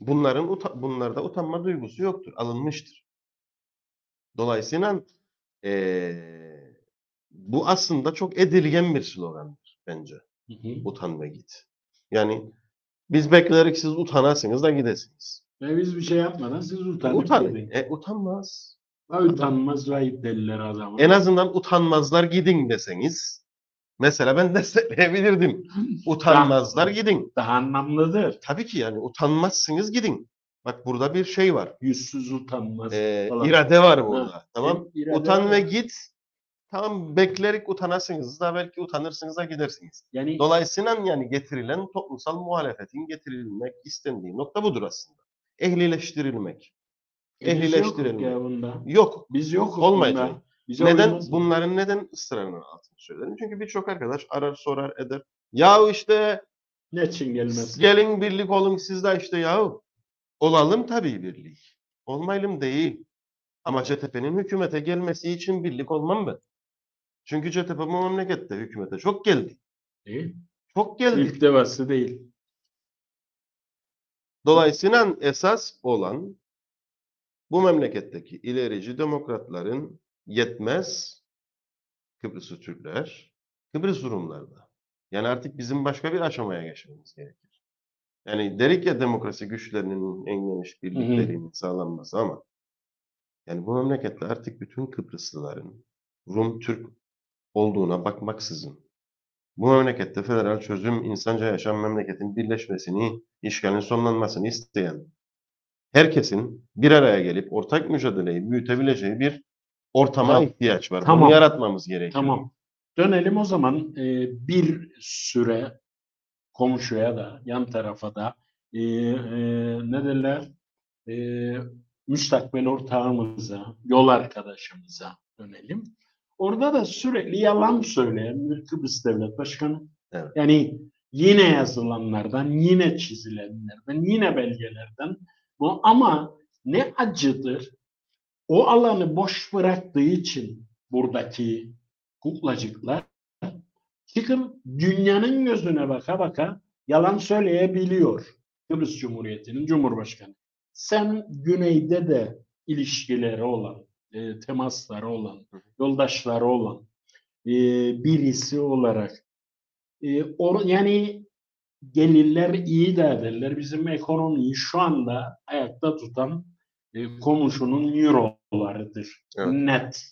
Bunların uta- bunlarda utanma duygusu yoktur. Alınmıştır. Dolayısıyla Ee, bu aslında çok edilgen bir slogandır bence. Hı hı. Utan ve git. Yani biz bekleriz siz utanasınız da gidesiniz. Ve biz bir şey yapmadan siz utanıp Utan. E, utanmaz. Ha, Utanmaz vahit deliler adamı. En azından utanmazlar gidin deseniz. Mesela ben <laughs> destekleyebilirdim. <laughs> Utanmazlar gidin. Daha anlamlıdır. Tabii ki yani utanmazsınız gidin. Bak burada bir şey var. Yüzsüz utanmaz. Ee, irade var burada. tamam. Sen irade Utan var. ve git. Tamam beklerik utanasınız da belki utanırsınız da gidersiniz. Yani Dolayısıyla yani getirilen toplumsal muhalefetin getirilmek istendiği nokta budur aslında. Ehlileştirilmek. yokuz ehlileştirilmek. ya bunda. Yok. Biz yok Olmayacak. Bize Neden? uymaz. Bunların neden ısrarını altını söyledim. Çünkü birçok arkadaş arar sorar eder. Yahu işte Ne için gelmez? gelin birlik olun siz de işte yahu. Olalım tabii birlik. Olmayalım değil. Ama CTP'nin hükümete gelmesi için birlik olmam ben. Çünkü CTP bu memlekette hükümete çok geldi. Değil. Çok geldi. İlk devası değil. Dolayısıyla esas olan bu memleketteki ilerici demokratların yetmez Kıbrıslı Türkler, Kıbrıs Rumlarda. Yani artık bizim başka bir aşamaya geçmemiz gerekir. Yani derik ya demokrasi güçlerinin en geniş birliklerinin sağlanması ama yani bu memlekette artık bütün Kıbrıslıların Rum Türk olduğuna bakmaksızın bu memlekette federal çözüm, insanca yaşam memleketin birleşmesini, işgalin sonlanmasını isteyen herkesin bir araya gelip ortak mücadeleyi büyütebileceği bir ortama Tamam. ihtiyaç var. Tamam. Bunu yaratmamız gerekiyor. Tamam. Dönelim o zaman e, bir süre komşuya da yan tarafa da e, e, ne derler e, müstakbel ortağımıza, yol arkadaşımıza dönelim. Orada da sürekli yalan söyleyen bir Kıbrıs Devlet Başkanı. Evet. Yani yine yazılanlardan, yine çizilenlerden, yine belgelerden bu ama ne acıdır o alanı boş bıraktığı için buradaki kuklacıklar çıkıp dünyanın gözüne baka baka yalan söyleyebiliyor Kıbrıs Cumhuriyeti'nin Cumhurbaşkanı. Sen güneyde de ilişkileri olan, e, temasları olan, yoldaşları olan e, birisi olarak e, or- yani gelirler iyi de ederler. Bizim ekonomiyi şu anda ayakta tutan e, komşunun eurolarıdır. Evet. Net.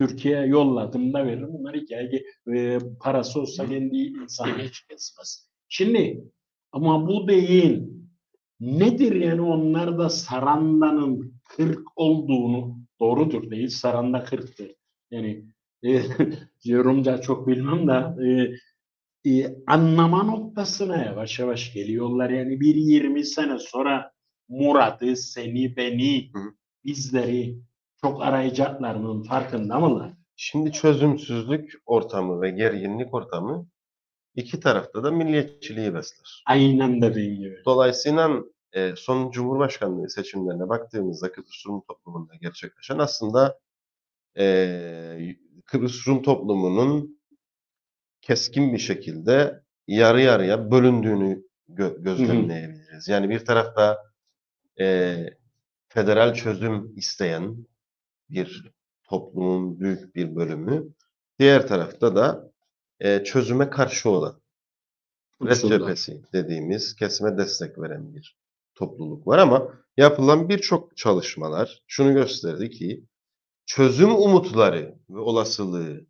Türkiye yolladım da veririm. Bunlar hikaye e, parası olsa kendi insanı hiç kesmez. Şimdi ama bu değil. Nedir yani onlar da Saranda'nın 40 olduğunu doğrudur değil. Saranda 40'tır. Yani e, <laughs> yorumca çok bilmem da e, e, anlama noktasına yavaş yavaş geliyorlar. Yani bir 20 sene sonra Murat'ı, seni, beni, hı. bizleri çok arayacaklarının farkında mılar? Şimdi çözümsüzlük ortamı ve gerginlik ortamı iki tarafta da milliyetçiliği besler. Aynen dediğin gibi. Dolayısıyla e, son Cumhurbaşkanlığı seçimlerine baktığımızda Kıbrıs Rum toplumunda gerçekleşen aslında e, Kıbrıs Rum toplumunun keskin bir şekilde yarı yarıya bölündüğünü gö- gözlemleyebiliriz. Yani bir tarafta e, federal çözüm isteyen bir toplumun büyük bir bölümü, diğer tarafta da e, çözüme karşı olan Usulda. cephesi dediğimiz kesime destek veren bir topluluk var ama yapılan birçok çalışmalar şunu gösterdi ki çözüm umutları ve olasılığı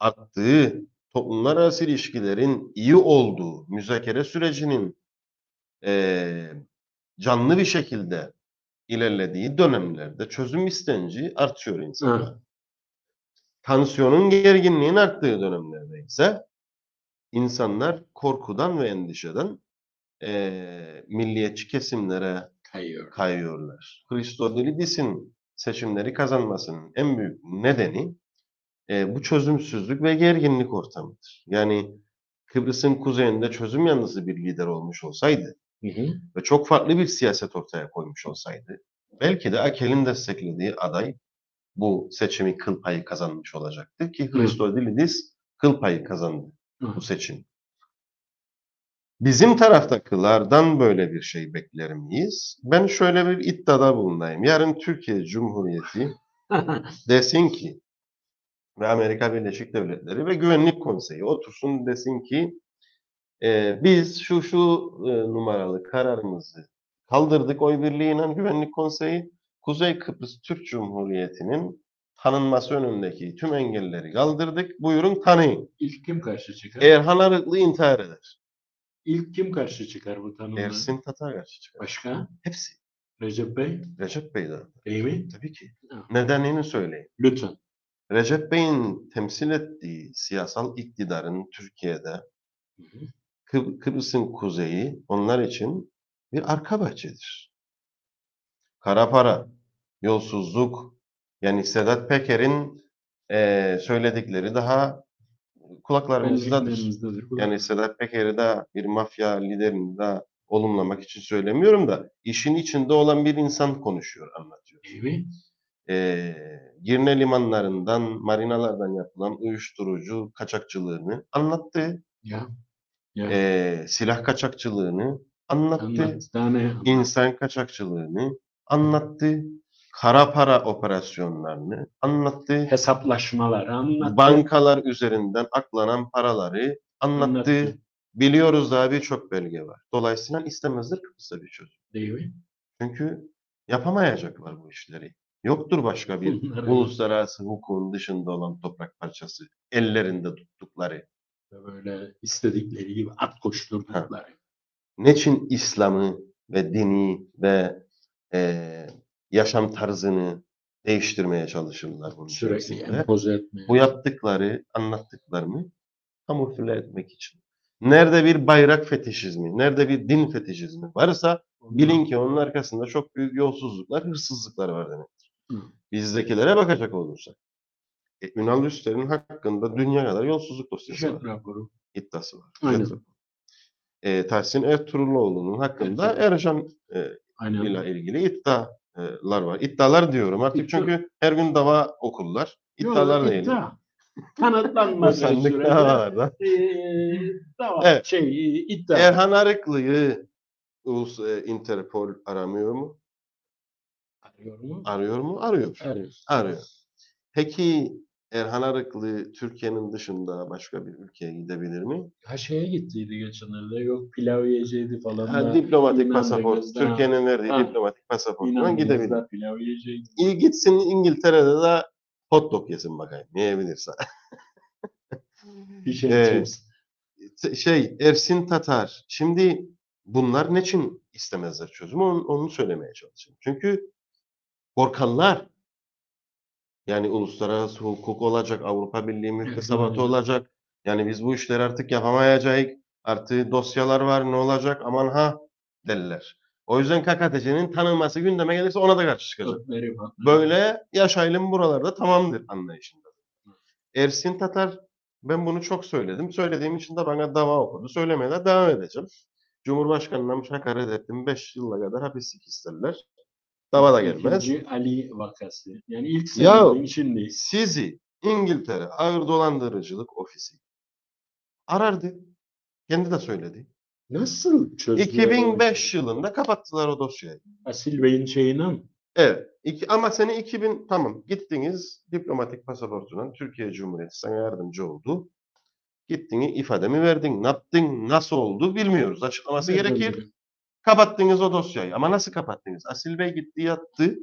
arttığı toplumlar arası ilişkilerin iyi olduğu, müzakere sürecinin eee, canlı bir şekilde ilerlediği dönemlerde çözüm istenci artıyor insanlar. Ha. Tansiyonun gerginliğin arttığı dönemlerde ise insanlar korkudan ve endişeden eee, milliyetçi kesimlere Kayıyor. kayıyorlar. Christodoulidis'in seçimleri kazanmasının en büyük nedeni e, bu çözümsüzlük ve gerginlik ortamıdır. Yani Kıbrıs'ın kuzeyinde çözüm yanlısı bir lider olmuş olsaydı Hı hı. ve çok farklı bir siyaset ortaya koymuş olsaydı belki de Akel'in desteklediği aday bu seçimi kıl payı kazanmış olacaktı ki Christodoulidis kıl payı kazandı Hı. bu seçim. Bizim taraftakilerden böyle bir şey bekler miyiz? Ben şöyle bir iddiada bulunayım. Yarın Türkiye Cumhuriyeti <laughs> desin ki ve Amerika Birleşik Devletleri ve Güvenlik Konseyi otursun desin ki e, biz şu şu e, numaralı kararımızı kaldırdık oy birliğiyle Güvenlik Konseyi Kuzey Kıbrıs Türk Cumhuriyeti'nin tanınması önündeki tüm engelleri kaldırdık. Buyurun tanıyın. İlk kim karşı çıkar? Erhan Arıklı intihar eder. İlk kim karşı çıkar bu tanımlara? Ersin Tatar karşı çıkar. Başka? Hepsi. Recep Bey? Recep Bey de. Değil mi? Tabii ki. Ha. Nedenini söyleyeyim. Lütfen. Recep Bey'in temsil ettiği siyasal iktidarın Türkiye'de Hı hı. Kıb- Kıbrıs'ın kuzeyi onlar için bir arka bahçedir. Kara para, yolsuzluk, yani Sedat Peker'in eee, söyledikleri daha kulaklarımızdadır. Yani Sedat Peker'i de bir mafya liderini de olumlamak için söylemiyorum da işin içinde olan bir insan konuşuyor, anlatıyor. Mi? Eee Girne limanlarından, marinalardan yapılan uyuşturucu kaçakçılığını anlattı. Ya. Ya. Eee, silah kaçakçılığını anlattı. Anlat. Daha ne anlat? İnsan kaçakçılığını anlattı. Kara para operasyonlarını anlattı. Hesaplaşmalar anlat. Bankalar üzerinden aklanan paraları anlattı. Anlattı. Biliyoruz daha birçok belge var. Dolayısıyla istemezler Kıbrıs'a bir çözüm. Değil mi? Çünkü yapamayacaklar bu işleri. Yoktur başka bir uluslararası hukukun dışında olan toprak parçası. Ellerinde tuttukları. Böyle istedikleri gibi at koşturdukları. Neçin İslam'ı ve dini ve eee, yaşam tarzını değiştirmeye çalışırlar bunun Sürekli içerisinde. empoze etmeye. Bu yaptıkları, anlattıklarını kamufle etmek için. Nerede bir bayrak fetişizmi, nerede bir din fetişizmi varsa bilin ki onun arkasında çok büyük yolsuzluklar, hırsızlıklar var demektir. Hı. Bizdekilere bakacak olursak. E, Ünal Üster'in hakkında dünya kadar yolsuzluk dosyası var. Raporu. iddiası var. Aynen. E, Tahsin Ertuğruloğlu'nun hakkında. Ercan e, ile ilgili iddialar var. İddialar diyorum artık İddia. çünkü her gün dava okurlar. İddialar değil. iddia. <laughs> Kanıtlanmadığı sürece davalarda. eee, dava, Evet. şey, iddia. Erhan Arıklı'yı Ulus e, Interpol aramıyor mu? Arıyor mu? Arıyor mu? Arıyor. Arıyor. Arıyor. Peki Erhan Arıklı Türkiye'nin dışında başka bir ülkeye gidebilir mi? Ha şeye gittiydi geçenlerde. Yok pilav yiyeceğiydi falan. Ha, da. diplomatik pasaport. Türkiye'nin verdiği Ha. diplomatik İnandığımızda gidebilir. Pilav yiyecekti. İyi gitsin İngiltere'de de hot dog yesin bakayım. Yiyebilirse. Bir şey. <laughs> T- şey Ersin Tatar. Şimdi bunlar ne için istemezler çözümü onu, onu söylemeye çalışayım. Çünkü korkanlar yani uluslararası hukuk olacak, Avrupa Birliği müktesebatı olacak. Yani biz bu işleri artık yapamayacağız. Artık dosyalar var ne olacak aman ha derler. O yüzden KKTC'nin tanınması gündeme gelirse ona da karşı çıkacak. Böyle yaşaylım buralarda tamamdır anlayışında. Ersin Tatar ben bunu çok söyledim. Söylediğim için de bana dava okudu. Söylemeye de devam edeceğim. Cumhurbaşkanına hakaret ettim. 5 yıla kadar hapislik isterler. Dava da gelmez. İkinci Ali vakası. Yani ilk söylediğin şimdi. Sizi İngiltere Ağır Dolandırıcılık Ofisi arardı. Kendi de söyledi. Nasıl çözdüler? 2005 yılında kapattılar o dosyayı. Asil Bey'in şeyine mi? Evet. iki, ama seni 2000 tamam gittiniz diplomatik pasaportuna Türkiye Cumhuriyeti sana yardımcı oldu. Gittiniz ifademi verdin. Ne yaptın? Nasıl oldu bilmiyoruz. Açıklaması gerekir. Kapattınız o dosyayı. Ama nasıl kapattınız? Asil Bey gitti yattı.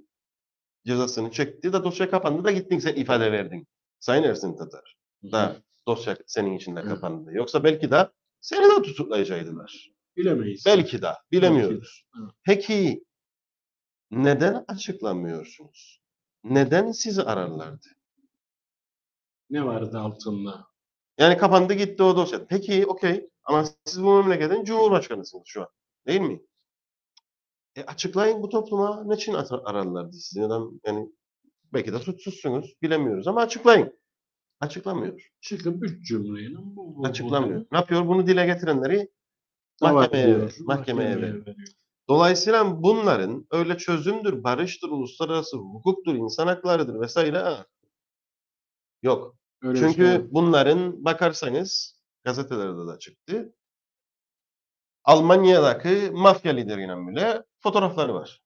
Cezasını çekti de dosya kapandı da gittin sen ifade verdin. Sayın Ersin Tatar. Da dosya senin içinde kapandı. Yoksa belki de seni de tutuklayacaktılar. Bilemeyiz. Belki de. Bilemiyoruz. Belki de. Hı. Peki neden açıklamıyorsunuz? Neden sizi ararlardı? Ne vardı altında? Yani kapandı gitti o dosya. Peki okey ama siz bu memleketin cumhurbaşkanısınız şu an. Değil mi? E açıklayın bu topluma ne için ar- ararlardı sizi? Neden yani belki de suçsuzsunuz bilemiyoruz ama açıklayın. Açıklamıyor. Çıkıp üç cümleyle bu, bu, Açıklamıyor. Ne yapıyor? Bunu dile getirenleri mahkemeye, ediyor, ver- mahkemeye ver. veriyor. Dolayısıyla bunların öyle çözümdür, barıştır, uluslararası hukuktur, insan haklarıdır vesaire ha. yok. Öyle Çünkü şey- bunların bakarsanız gazetelerde de çıktı. Almanya'daki mafya lideriyle bile fotoğrafları var.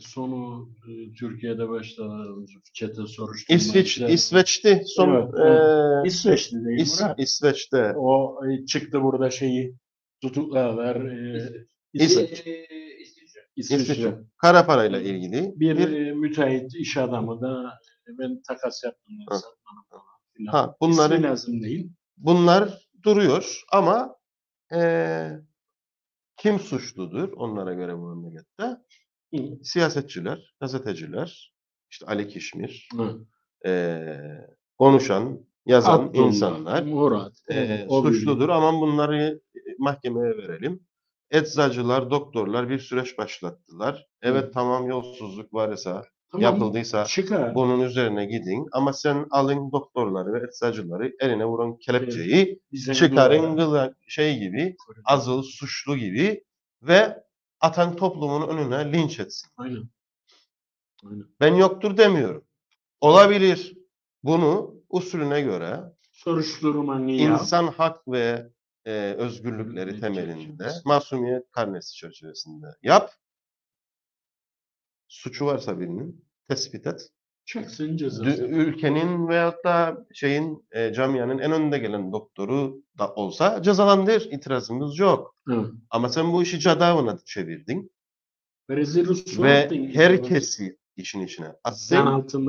Sonu e, Türkiye'de başladı çete soruşturma. İsveç, işleri. İsveç'ti son Evet, eee, İsveç'ti değil İs- Murat? İsveç'te O e, çıktı burada şeyi tutukladılar. E, İsveç. e, İsviçre. İsveç kara parayla ilgili Bir, bir e, müteahhit iş adamı da e, ben takas yaptım. Ha. ha bunları İsmi lazım değil. bunlar duruyor ama eee, kim suçludur onlara göre bu memlekette? Hı. Siyasetçiler, gazeteciler, işte Ali Kişmir, Hı. eee, konuşan, yazan Abdullah, insanlar Murat. biri. suçludur ama bunları mahkemeye verelim. Eczacılar, doktorlar bir süreç başlattılar. Evet tamam yolsuzluk varsa, Tamam, yapıldıysa Çıkar. bunun üzerine gidin ama sen alın doktorları ve eczacıları eline vurun kelepçeyi Bize çıkarın gıla- şey gibi azıl suçlu gibi ve atan toplumun önüne linç etsin. Aynen. Aynen. Ben yoktur demiyorum. Olabilir. Bunu usulüne göre Soruşturmanı yap. insan hak ve e, özgürlükleri Özgürlük temelinde masumiyet karnesi çerçevesinde yap. Suçu varsa birinin tespit et. Çeksin cezası. Ülkenin veyahut da şeyin e, camianın en önde gelen doktoru da olsa cezalandır. İtirazımız yok. Hı. Ama sen bu işi cadavına çevirdin Rezil ve herkesi işin içine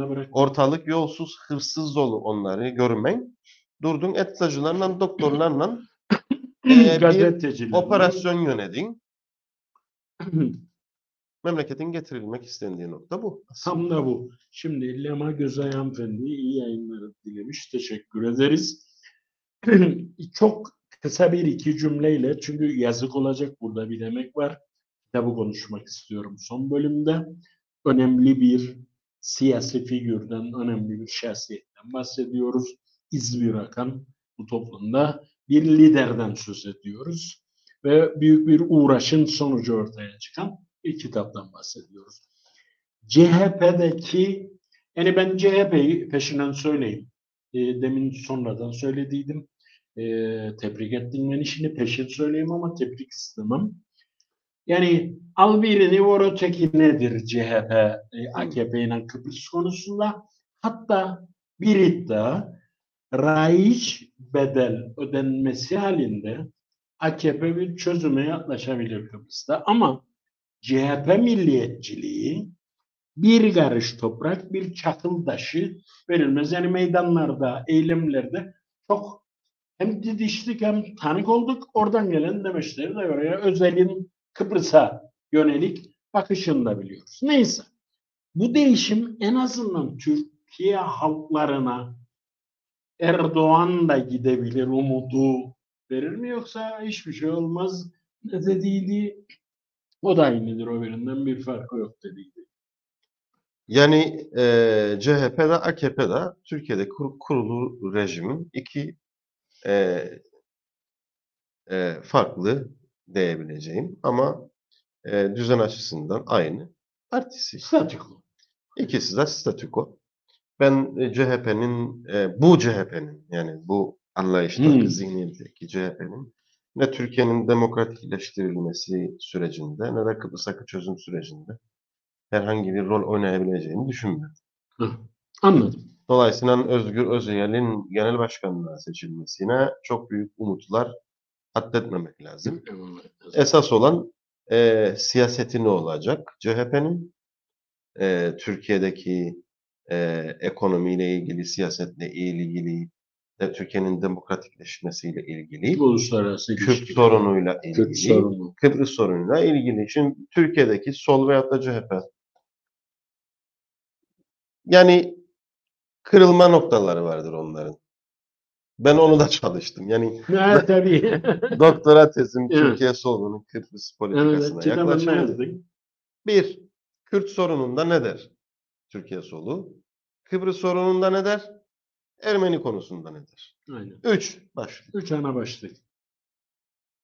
bırak. Ortalık yolsuz, hırsız dolu onları görmen. Durdun eczacılarla, doktorlarla <coughs> e, bir operasyon yönedin. <coughs> Memleketin getirilmek istendiği nokta bu. Tam da bu. Şimdi Lema Gözay Hanımefendi'ye iyi yayınlar dilemiş. Teşekkür ederiz. <clears throat> Çok kısa bir iki cümleyle çünkü yazık olacak burada bir demek var. Kitabı konuşmak istiyorum son bölümde. Önemli bir siyasi figürden, önemli bir şahsiyetten bahsediyoruz. İz bırakan bu toplumda bir liderden söz ediyoruz. Ve büyük bir uğraşın sonucu ortaya çıkan bir kitaptan bahsediyoruz. CHP'deki yani ben CHP'yi peşinden söyleyeyim. E, demin sonradan söylediydim. E, tebrik ettim ben işini peşin söyleyeyim ama tebrik istemem. Yani al birini vur öteki nedir CHP, e, AKP ile Kıbrıs konusunda? Hatta bir iddia raiç bedel ödenmesi halinde AKP bir çözüme yaklaşabilir Kıbrıs'ta ama CHP milliyetçiliği bir karış toprak, bir çakıl taşı verilmez. Yani meydanlarda, eylemlerde çok hem didiştik hem tanık olduk. Oradan gelen demeçleri de oraya özelin Kıbrıs'a yönelik bakışını da biliyoruz. Neyse. Bu değişim en azından Türkiye halklarına Erdoğan da gidebilir umudu verir mi yoksa hiçbir şey olmaz dediydi o da aynıdır o birinden bir farkı yok dediydi. Yani e, CHP de AKP de Türkiye'de kur- kurulu rejimin iki e, e, farklı diyebileceğim ama e, düzen açısından aynı partisi. Statüko. İkisi de statüko. Ben e, CHP'nin, e, bu CHP'nin yani bu anlayıştaki, Hmm. zihniyetteki CHP'nin ne Türkiye'nin demokratikleştirilmesi sürecinde ne de Kıbrıs'taki çözüm sürecinde herhangi bir rol oynayabileceğini düşünmüyorum. Hı, Anladım. Dolayısıyla Özgür Özel'in genel başkanlığa seçilmesine çok büyük umutlar addetmemek lazım. Esas olan e, siyaseti ne olacak? CHP'nin e, Türkiye'deki e, ekonomiyle ilgili, siyasetle ilgili, de Türkiye'nin demokratikleşmesiyle ilgili, Uluslararası Kürt ilişkiler. sorunuyla ilgili, Kürt sorunu. Kıbrıs sorunuyla ilgili. Şimdi Türkiye'deki sol veyahut da CHP yani kırılma noktaları vardır onların. Ben onu da çalıştım. Yani Ha, tabii. <laughs> doktora tezim Evet. Türkiye solunun Kıbrıs politikasına evet, yaklaşımı. Bir, Kürt sorununda ne der Türkiye solu? Kıbrıs sorununda ne der? Ermeni konusunda ne der? Aynen. Üç, başlık. Üç ana başlık.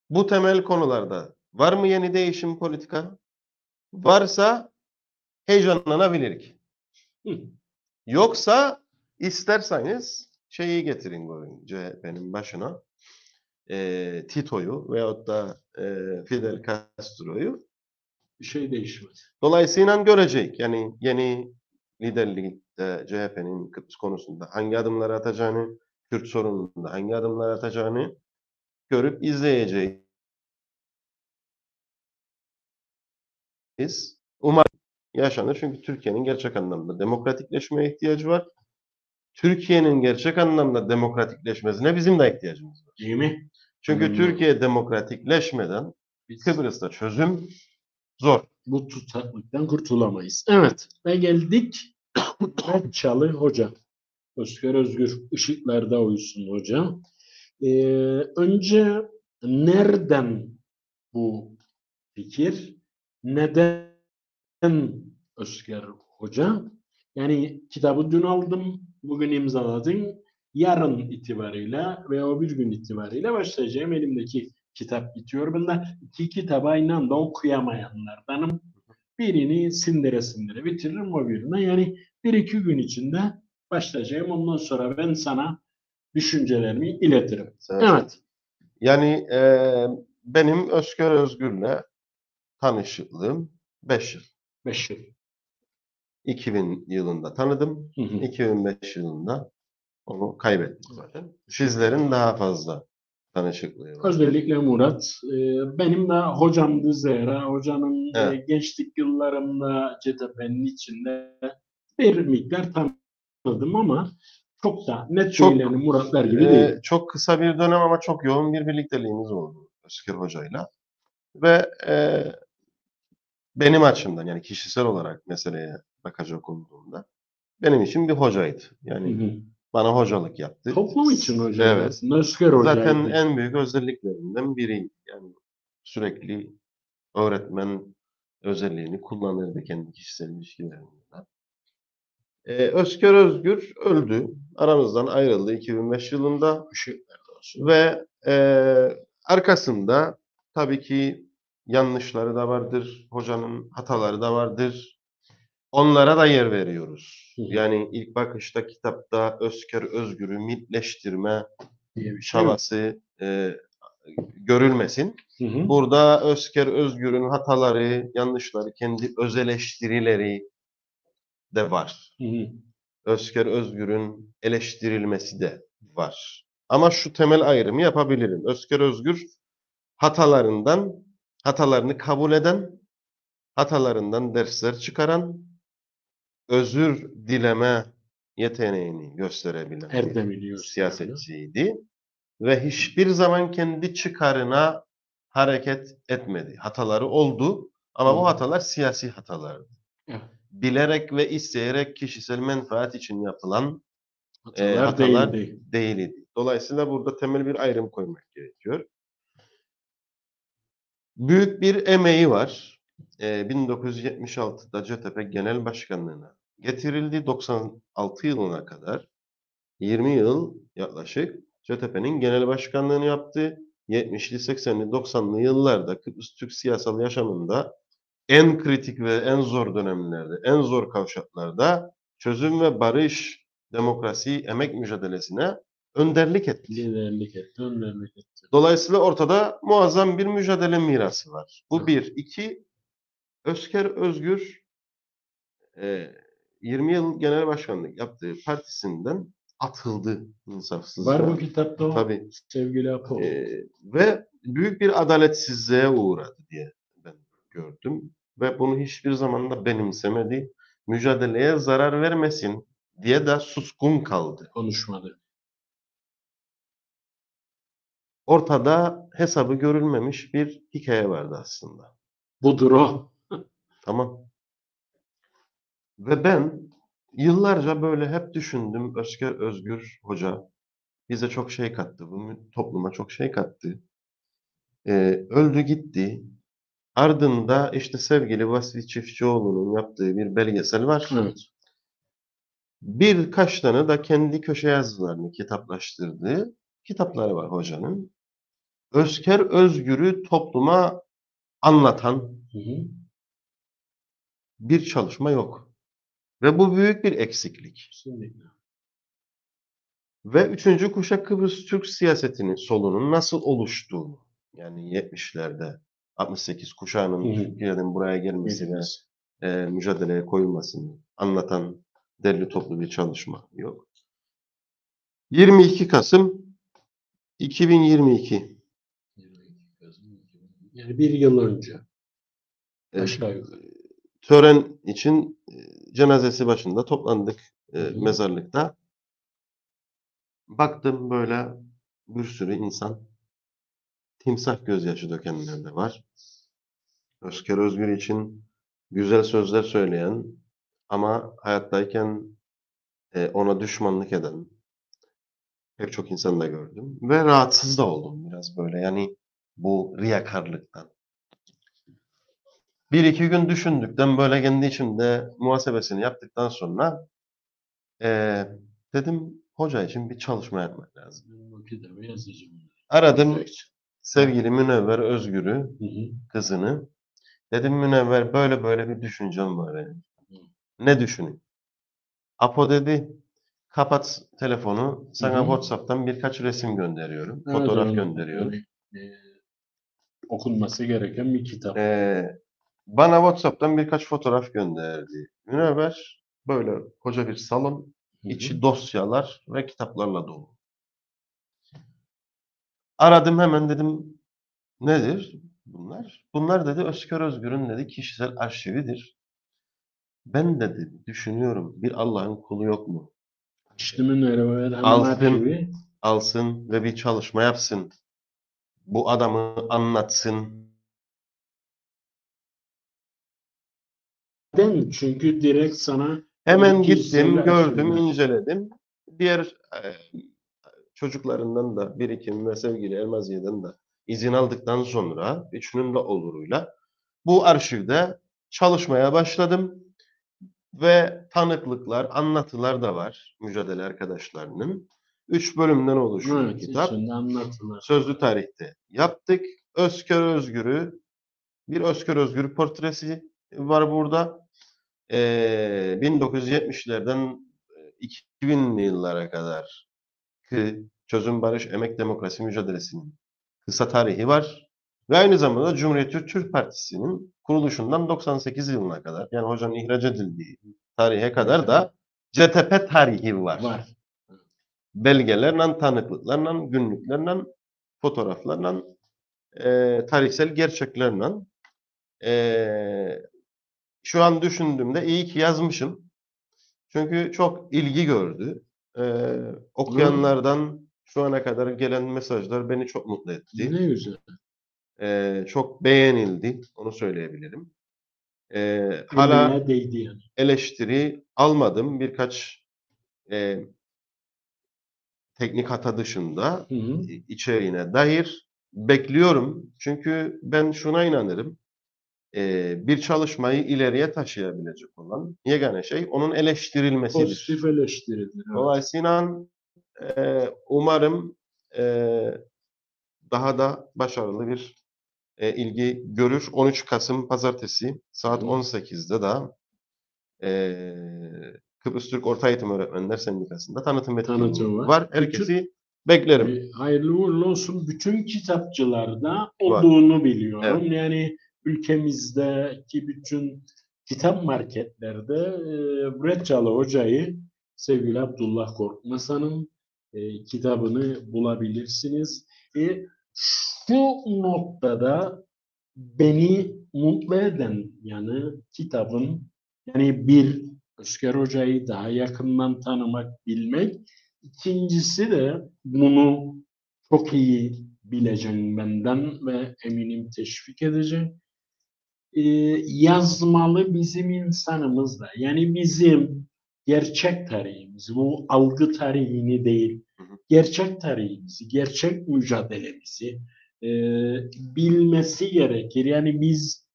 Bu temel konularda var mı yeni değişim politika? Varsa heyecanlanabilirik. Hı. Yoksa isterseniz şeyi getirin bugün CHP'nin başına eee, Tito'yu veyahut da eee, Fidel Castro'yu Bir şey değişmedi. Dolayısıyla görecek. Yani yeni liderlikte CHP'nin Kıbrıs konusunda hangi adımları atacağını, Kürt sorununda hangi adımlar atacağını görüp izleyeceğiz. Umarım yaşanır. Çünkü Türkiye'nin gerçek anlamda demokratikleşmeye ihtiyacı var. Türkiye'nin gerçek anlamda demokratikleşmesine bizim de ihtiyacımız var. Değil mi? Çünkü Hmm. Türkiye demokratikleşmeden Biz Kıbrıs'ta çözüm zor. bu tutaklıktan kurtulamayız. Evet. Ve geldik Çalı Hoca. Özgür Özgür ışıklarda uyusun hoca. Ee, önce nereden bu fikir? Neden Özgür Hoca? Yani kitabı dün aldım, bugün imzaladın. Yarın itibariyle ve o bir gün itibariyle başlayacağım. Elimdeki kitap bitiyor. Ben de iki kitabı aynı anda okuyamayanlardanım. Birini sindire sindire bitiririm o birine. Yani bir iki gün içinde başlayacağım. Ondan sonra ben sana düşüncelerimi iletirim. Evet. Yani eee, benim Özgür Özgür'le tanışıklığım 5 yıl. Beş yıl. 2000 yılında tanıdım. Hı hı. 2005 yılında onu kaybettim zaten. Sizlerin daha fazla tanışıklığı var. Özellikle Murat. e, benim de hocamdı Zehra. Hocanın e, Evet. gençlik yıllarımda CTP'nin içinde bir miktar tanıdım ama çok da net Çok, söyleyelim Muratlar gibi Eee, değil. çok kısa bir dönem ama çok yoğun bir birlikteliğimiz oldu Özgür Hoca'yla. Ve eee, benim açımdan yani kişisel olarak meseleye bakacak olduğumda benim için bir hocaydı. Yani Hı hı. Bana hocalık yaptı. Toplum için hocam. Evet. aslında Özgür Hoca. Zaten en büyük özelliklerinden biri. Yani sürekli öğretmen özelliğini kullanırdı kendi kişisel ilişkilerinde. Ee, Özgür Özgür öldü. Aramızdan ayrıldı 2005 yılında ve e, arkasında tabii ki yanlışları da vardır, hocanın hataları da vardır. Onlara da yer veriyoruz. Yani ilk bakışta kitapta Özgür Özgür'ü mitleştirme şey çabası e, görülmesin. Hı hı. Burada Özker Özgür'ün hataları, yanlışları, kendi öz eleştirileri de var. Hı hı. Özker Özgür'ün eleştirilmesi de var. Ama şu temel ayrımı yapabilirim. Özker Özgür hatalarından, hatalarını kabul eden, hatalarından dersler çıkaran, özür dileme yeteneğini gösterebilen bir siyasetçiydi ve hiçbir zaman kendi çıkarına hareket etmedi. Hataları oldu ama Hı. bu hatalar siyasi hatalardı. Evet. Bilerek ve isteyerek kişisel menfaat için yapılan e, Hatalar hatalar değildi. değildi. Dolayısıyla burada temel bir ayrım koymak gerekiyor. Büyük bir emeği var. E, 1976'da CTP Genel Başkanlığı'na getirildi. 96 yılına kadar 20 yıl yaklaşık CTP'nin genel başkanlığını yaptı. 70'li, 80'li, 90'lı yıllarda Kıbrıs Türk siyasal yaşamında en kritik ve en zor dönemlerde, en zor kavşaklarda çözüm ve barış, demokrasi, emek mücadelesine önderlik etti. Liderlik etti, önderlik etti. Dolayısıyla ortada muazzam bir mücadele mirası var. Bu bir. iki Özker Özgür e, 20 yıl genel başkanlık yaptığı partisinden atıldı insafsızca. Var bu kitapta o Tabii. sevgili Apo. E, ve büyük bir adaletsizliğe uğradı diye ben gördüm. Ve bunu hiçbir zaman da benimsemedi. Mücadeleye zarar vermesin diye de suskun kaldı. konuşmadı. Ortada hesabı görülmemiş bir hikaye vardı aslında. Budur o. Tamam. Ve ben yıllarca böyle hep düşündüm. Özgür Özgür Hoca bize çok şey kattı. Bu topluma çok şey kattı. Ee, öldü gitti. Ardında işte sevgili Vasfi Çiftçioğlu'nun yaptığı bir belgesel var. Evet. Birkaç tane da kendi köşe yazılarını kitaplaştırdığı kitapları var hocanın. Özker Özgür'ü topluma anlatan Hı hı. bir çalışma yok. Ve bu büyük bir eksiklik. Kesinlikle. Ve üçüncü kuşak Kıbrıs Türk siyasetinin solunun nasıl oluştuğunu, yani 70'lerde 68 kuşağının. Türkiye'den buraya gelmesi ve e, mücadeleye koyulmasını anlatan derli toplu bir çalışma yok. 22 Kasım 2022 Yani bir yıl önce. Aşağı yukarı. Tören için cenazesi başında toplandık e, mezarlıkta. Baktım böyle bir sürü insan timsah gözyaşı dökenler de var. Özker Özgür için güzel sözler söyleyen ama hayattayken e, ona düşmanlık eden pek çok insan da gördüm. Ve rahatsız da oldum biraz böyle yani bu riyakarlıktan. Bir iki gün düşündükten böyle kendi içimde muhasebesini yaptıktan sonra e, dedim hoca için bir çalışma yapmak lazım. Aradım sevgili Münevver Özgür'ü, Hı hı. kızını. Dedim Münevver böyle böyle bir düşüncem var. yani. Ne düşünün? Apo dedi kapat telefonu sana Hı hı. WhatsApp'tan birkaç resim gönderiyorum. Evet, Fotoğraf evet. gönderiyorum. Yani, e, okunması gereken bir kitap. Ee, bana WhatsApp'tan birkaç fotoğraf gönderdi. Münevver böyle koca bir salon, içi dosyalar ve kitaplarla dolu. Aradım hemen dedim nedir bunlar? Bunlar dedi Özkör Özgür'ün dedi kişisel arşividir. Ben dedi düşünüyorum bir Allah'ın kulu yok mu? Alsın. Alsın ve bir çalışma yapsın. Bu adamı anlatsın. Ben çünkü direkt sana Hemen gittim, gördüm, arşivler. inceledim. Diğer e, çocuklarından da birikim ve sevgili Elmaziye'den de izin aldıktan sonra üçünün de oluruyla bu arşivde çalışmaya başladım. Ve tanıklıklar, anlatılar da var mücadele arkadaşlarının. Üç bölümden oluşuyor Evet, kitap. Sözlü tarihte yaptık. Özkör Özgür'ü bir Özkör Özgür portresi var burada. Ee, 1970'lerden 2000'li yıllara kadar ki çözüm barış emek demokrasi mücadelesinin kısa tarihi var. Ve aynı zamanda Cumhuriyetçi Türk Partisi'nin kuruluşundan 98 yılına kadar yani hocanın ihraç edildiği tarihe kadar da CTP tarihi var Var. belgelerle, tanıklıklarla, günlüklerle, fotoğraflarla, e, tarihsel gerçeklerle e, şu an düşündüğümde iyi ki yazmışım. Çünkü çok ilgi gördü. E, okuyanlardan şu ana kadar gelen mesajlar beni çok mutlu etti. Ne güzel. E, çok beğenildi, onu söyleyebilirim. E, hala değdi yani. eleştiri almadım. Birkaç e, teknik hata dışında Hı hı. içeriğine dair bekliyorum. Çünkü ben şuna inanırım. Ee, bir çalışmayı ileriye taşıyabilecek olan yegane şey onun eleştirilmesidir. Pozitif eleştiridir. evet. Dolayısıyla e, umarım e, daha da başarılı bir e, ilgi görür. 13 Kasım Pazartesi saat Hı. 18'de da e, Kıbrıs Türk Orta Eğitim Öğretmenler Sendikası'nda tanıtım etkinliği var. var. Herkesi beklerim. E, Hayırlı uğurlu olsun. Bütün kitapçılarda olduğunu biliyorum. Yani ülkemizdeki bütün kitap marketlerde e, Breccalı Hoca'yı sevgili Abdullah Korkmaz'ın e, kitabını bulabilirsiniz. E, şu noktada beni mutlu eden yani kitabın yani bir Özker Hoca'yı daha yakından tanımak, bilmek. İkincisi de bunu çok iyi bileceğim benden ve eminim teşvik edeceğim. Ee, yazmalı bizim insanımız da. Yani bizim gerçek tarihimizi, bu algı tarihini değil, gerçek tarihimizi, gerçek mücadelemizi e, bilmesi gerekir. Yani biz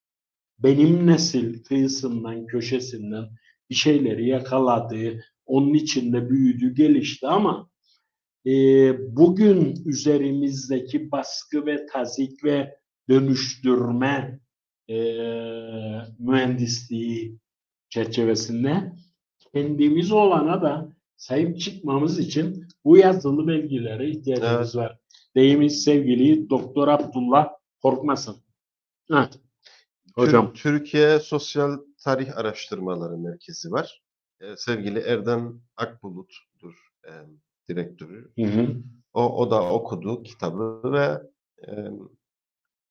benim nesil kıyısından, köşesinden bir şeyleri yakaladı, onun içinde büyüdü, gelişti ama e, bugün üzerimizdeki baskı ve tazik ve dönüştürme e, mühendisliği çerçevesinde kendimiz olana da sahip çıkmamız için bu yazılı belgelere ihtiyacımız var. Deyimiz sevgili Doktor Abdullah Korkmasın. Tür- Hocam Türkiye Sosyal Tarih Araştırmaları Merkezi var. Ee, sevgili Erdem Akbulut'dur e, direktörü. hı hı. O, o da okudu kitabı ve e,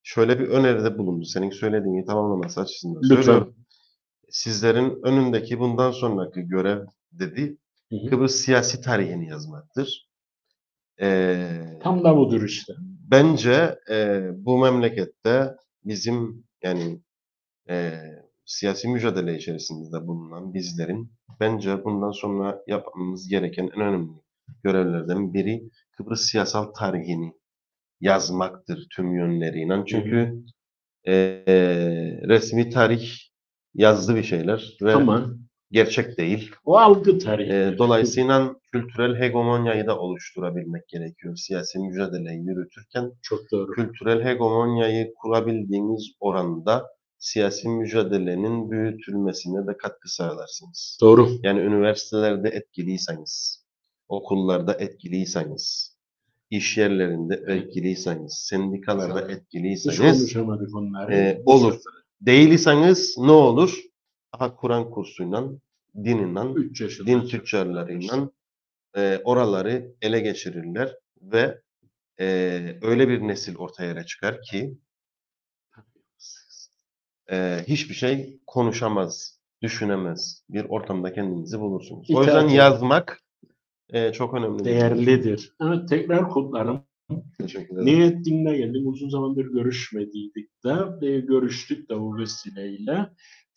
şöyle bir öneride bulundu. Senin söylediğini tamamlaması açısından lütfen. söylüyorum. Sizlerin önündeki bundan sonraki görev dedi Hı hı. Kıbrıs siyasi tarihini yazmaktır. Ee, Tam da budur işte. Bence e, bu memlekette bizim yani e, siyasi mücadele içerisinde bulunan bizlerin bence bundan sonra yapmamız gereken en önemli görevlerden biri Kıbrıs siyasal tarihini yazmaktır tüm yönleriyle. Çünkü e, resmi tarih yazdı bir şeyler ve Ama gerçek değil. o algı tarihi. E, dolayısıyla kültürel hegemonyayı da oluşturabilmek gerekiyor siyasi mücadeleyi yürütürken çok doğru. kültürel hegemonyayı kurabildiğiniz oranda siyasi mücadelenin büyütülmesine de katkı sağlarsınız. Doğru. Yani üniversitelerde etkiliyseniz, okullarda etkiliyseniz, iş yerlerinde etkiliyseniz, sendikalarda etkiliyseniz, konuşamadık onları. e, Bu olur. sefer. değilseniz ne olur? Aha Kur'an kursuyla, dininden, din tüccarlarıyla e, oraları ele geçirirler ve e, öyle bir nesil ortaya çıkar ki e, hiçbir şey konuşamaz, düşünemez bir ortamda kendinizi bulursunuz. O yüzden yazmak e, çok önemli. Değerlidir. Evet tekrar kutlarım. Teşekkür ederim. Niyettin'le geldim. Uzun zamandır görüşmediydik de. E, görüştük de bu vesileyle.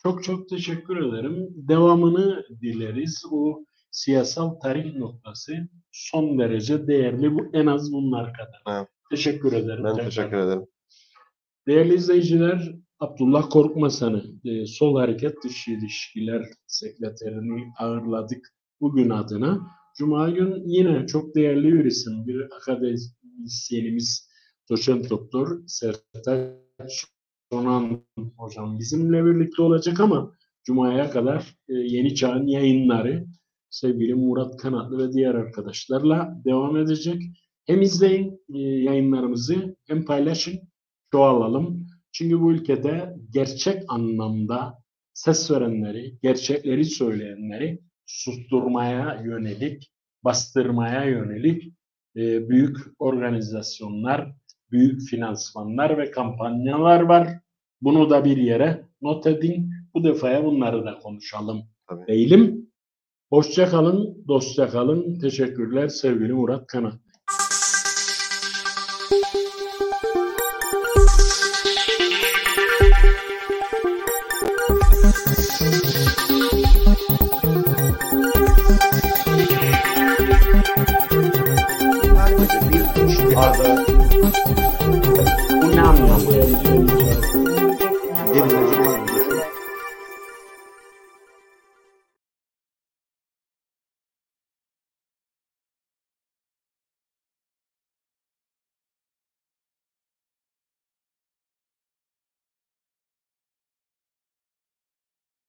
Çok çok teşekkür ederim. Devamını dileriz. O siyasal tarih noktası son derece değerli. Bu en az bunlar kadar. Evet. Teşekkür ederim. Ben tekrar. teşekkür ederim. Değerli izleyiciler, Abdullah Korkmasan'ı, e, Sol Hareket Dışı İlişkiler Sekreterini ağırladık bugün adına. Cuma gün yine çok değerli bir isim, bir akademisyenimiz, doçent doktor Sertaç Sonan hocam bizimle birlikte olacak ama Cuma'ya kadar e, Yeni Çağ'ın yayınları sevgili Murat Kanatlı ve diğer arkadaşlarla devam edecek. Hem izleyin e, yayınlarımızı hem paylaşın çoğalalım. Çünkü bu ülkede gerçek anlamda ses verenleri, gerçekleri söyleyenleri susturmaya yönelik, bastırmaya yönelik e, büyük organizasyonlar, büyük finansmanlar ve kampanyalar var. Bunu da bir yere not edin. Bu defaya bunları da konuşalım. Tabii. Değilim. Hoşça kalın, dostça kalın. Teşekkürler sevgili Murat Kanat. Bir müşteri.